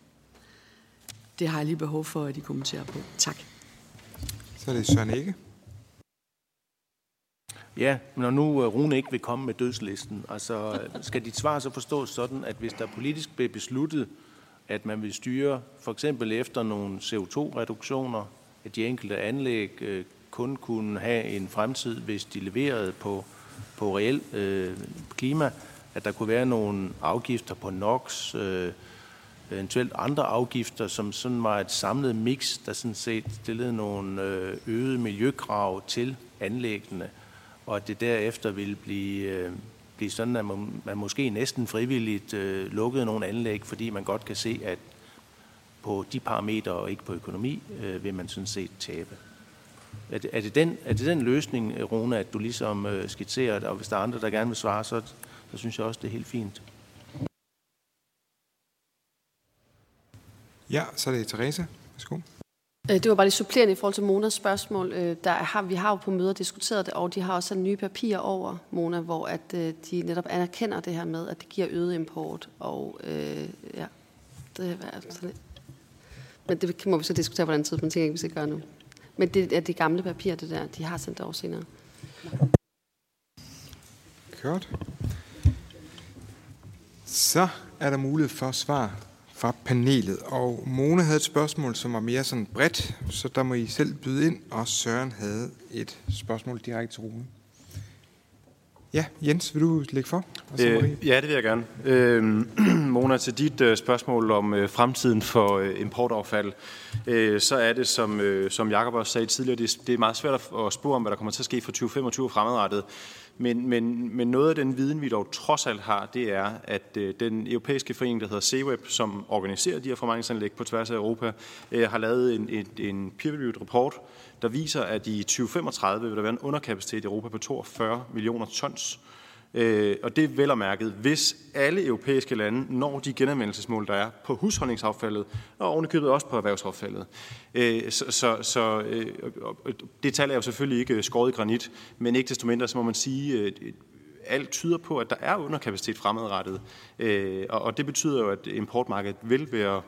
Det har jeg lige behov for, at I kommenterer på. Tak. Så er det Søren Ikke. Ja, men når nu øh, Rune ikke vil komme med dødslisten, altså øh, skal dit svar så forstås sådan, at hvis der politisk bliver besluttet, at man vil styre for eksempel efter nogle CO2-reduktioner, at de enkelte anlæg øh, kun kunne have en fremtid, hvis de leverede på, på reelt øh, klima, at der kunne være nogle afgifter på NOx, øh, eventuelt andre afgifter, som sådan var et samlet mix, der sådan set stillede nogle øh, øgede miljøkrav til anlæggene, og at det derefter ville blive, øh, blive sådan, at man, man måske næsten frivilligt øh, lukkede nogle anlæg, fordi man godt kan se, at på de parametre og ikke på økonomi, øh, vil man sådan set tabe. Er det, er, det den, er det den løsning, Rune, at du ligesom øh, skitserer, og hvis der er andre, der gerne vil svare, så, så synes jeg også, det er helt fint. Ja, så er det Therese. Værsgo. Øh, det var bare lige supplerende i forhold til Monas spørgsmål. Øh, der har, vi har jo på møder diskuteret det, og de har også en nye papirer over Mona, hvor at, øh, de netop anerkender det her med, at det giver øget import. Og øh, ja, det er lidt. Men det må vi så diskutere på den tid, men tænker ikke, vi skal gøre nu. Men det er de gamle papirer, det der, de har sendt over senere. Kørt. Så er der mulighed for svar fra panelet. Og Mona havde et spørgsmål, som var mere sådan bredt, så der må I selv byde ind, og Søren havde et spørgsmål direkte til Rune. Ja, Jens, vil du lægge for? Øh, ja, det vil jeg gerne. Øh, Mona, til dit øh, spørgsmål om øh, fremtiden for øh, importaffald, øh, så er det, som, øh, som Jacob også sagde tidligere, det, det er meget svært at, at spore om, hvad der kommer til at ske for 2025 fremadrettet. Men, men, men noget af den viden, vi dog trods alt har, det er, at øh, den europæiske forening, der hedder CWEB, som organiserer de her formaningsanlæg på tværs af Europa, øh, har lavet en, en, en peer-reviewed rapport, der viser, at i 2035 vil der være en underkapacitet i Europa på 42 millioner tons. Øh, og det er vel og mærket, hvis alle europæiske lande når de genanvendelsesmål, der er på husholdningsaffaldet, og ovenikøbet også på erhvervsaffaldet. Øh, så så, så øh, det tal er jo selvfølgelig ikke skåret i granit, men ikke desto mindre, så må man sige, øh, alt tyder på, at der er underkapacitet fremadrettet. Øh, og, og det betyder jo, at importmarkedet vil være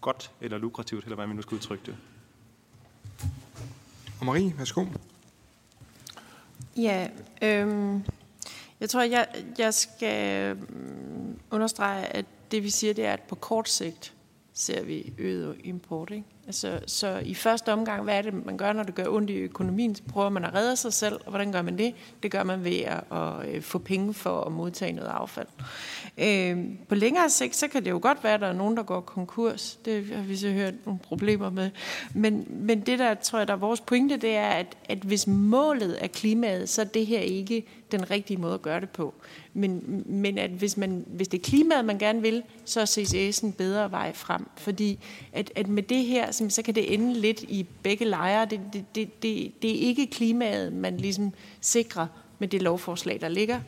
godt eller lukrativt, eller hvad man nu skal udtrykke det. Og Marie, værsgo. Ja, øhm, jeg tror, jeg, jeg skal mm, understrege, at det vi siger, det er, at på kort sigt ser vi øget import. Ikke? Altså, så i første omgang, hvad er det, man gør, når det gør ondt i økonomien? Så prøver man at redde sig selv, og hvordan gør man det? Det gør man ved at, at øh, få penge for at modtage noget affald. Øh, på længere sigt, så kan det jo godt være, at der er nogen, der går konkurs. Det har vi så hørt nogle problemer med. Men, men det, der tror jeg, der er vores pointe, det er, at, at hvis målet er klimaet, så er det her ikke den rigtige måde at gøre det på. Men, men at hvis, man, hvis det er klimaet, man gerne vil, så er CCS en bedre vej frem. Fordi at, at med det her, så kan det ende lidt i begge lejre. Det, det, det, det, det er ikke klimaet, man ligesom sikrer med det lovforslag, der ligger.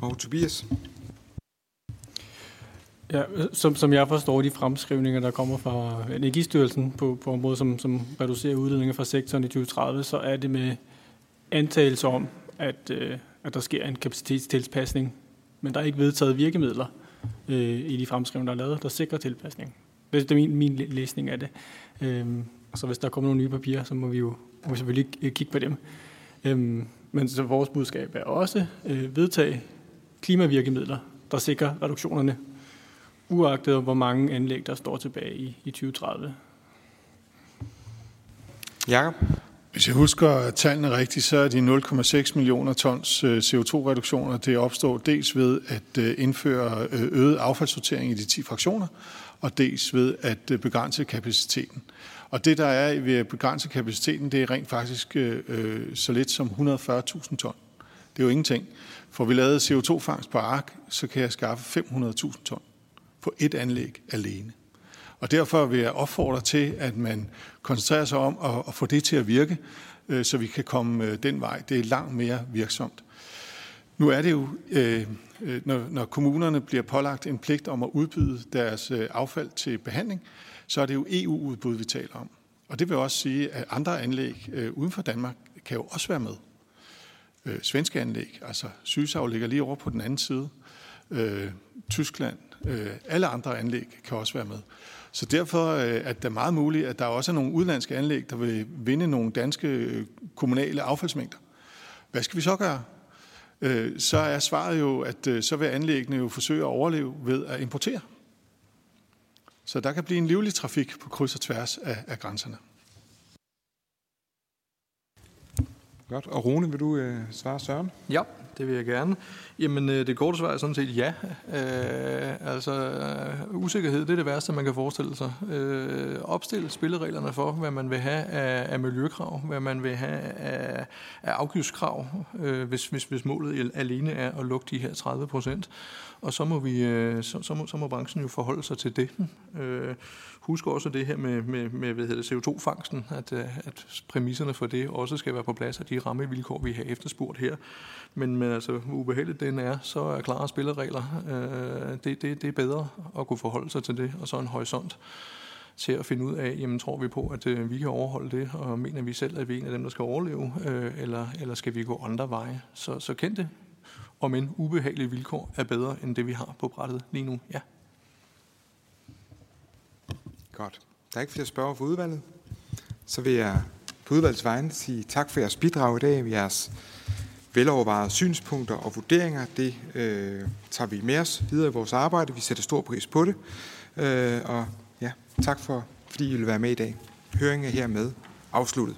Og Tobias? Ja, som, som jeg forstår de fremskrivninger, der kommer fra Energistyrelsen på, på området, som, som reducerer udledninger fra sektoren i 2030, så er det med antagelse om, at, øh, at der sker en kapacitetstilpasning, men der er ikke vedtaget virkemidler øh, i de fremskrivninger, der er lavet, der sikrer tilpasning. Det er min, min læsning af det. Øh, så hvis der kommer nogle nye papirer, så må vi jo må vi selvfølgelig kigge på dem. Øh, men så vores budskab er også øh, vedtage klimavirkemidler, der sikrer reduktionerne, uagtet hvor mange anlæg, der står tilbage i, i 2030. Jakob? Hvis jeg husker tallene rigtigt, så er de 0,6 millioner tons øh, CO2-reduktioner, det opstår dels ved at øh, indføre øh, øget affaldssortering i de 10 fraktioner, og dels ved at begrænse kapaciteten. Og det, der er ved at begrænse kapaciteten, det er rent faktisk øh, så lidt som 140.000 ton. Det er jo ingenting. For vi lavede CO2-fangst på ark, så kan jeg skaffe 500.000 ton på et anlæg alene. Og derfor vil jeg opfordre til, at man koncentrere sig om at, at få det til at virke, øh, så vi kan komme øh, den vej. Det er langt mere virksomt. Nu er det jo, øh, øh når, når kommunerne bliver pålagt en pligt om at udbyde deres øh, affald til behandling, så er det jo EU-udbud, vi taler om. Og det vil også sige, at andre anlæg øh, uden for Danmark kan jo også være med. Svenske anlæg, altså Sysav ligger lige over på den anden side. Øh, Tyskland, alle andre anlæg kan også være med. Så derfor øh, er det meget muligt, at der også er nogle udlandske anlæg, der vil vinde nogle danske øh, kommunale affaldsmængder. Hvad skal vi så gøre? Øh, så er svaret jo, at så vil anlæggene jo forsøge at overleve ved at importere. Så der kan blive en livlig trafik på kryds og tværs af, af grænserne. Godt. Og Rune, vil du øh, svare Søren? Ja, det vil jeg gerne. Jamen, øh, det korte svar er sådan set ja. Øh, altså, øh, usikkerhed, det er det værste, man kan forestille sig. Øh, opstille spillereglerne for, hvad man vil have af, af miljøkrav, hvad man vil have af, af afgiftskrav, øh, hvis, hvis, hvis målet alene er at lukke de her 30 procent. Og så må, vi, øh, så, så, må, så må branchen jo forholde sig til det. Øh, husk også det her med, med, med hvad hedder det, CO2-fangsten, at, øh, at præmisserne for det også skal være på plads, og de rammevilkår, vi har efterspurgt her. Men, men altså, ubehageligt den er, så er klare spilleregler. Øh, det, det, det er bedre at kunne forholde sig til det, og så en horisont til at finde ud af, jamen tror vi på, at øh, vi kan overholde det, og mener vi selv, at vi er en af dem, der skal overleve, øh, eller, eller skal vi gå andre veje? Så, så kend det, om en ubehagelige vilkår er bedre end det, vi har på brættet lige nu. Ja. Godt. Der er ikke flere spørger for udvalget. Så vil jeg på udvalgets vegne sige tak for jeres bidrag i dag, jeres velovervejede synspunkter og vurderinger. Det øh, tager vi med os videre i vores arbejde. Vi sætter stor pris på det. Øh, og ja, tak for, fordi I vil være med i dag. Høringen er hermed afsluttet.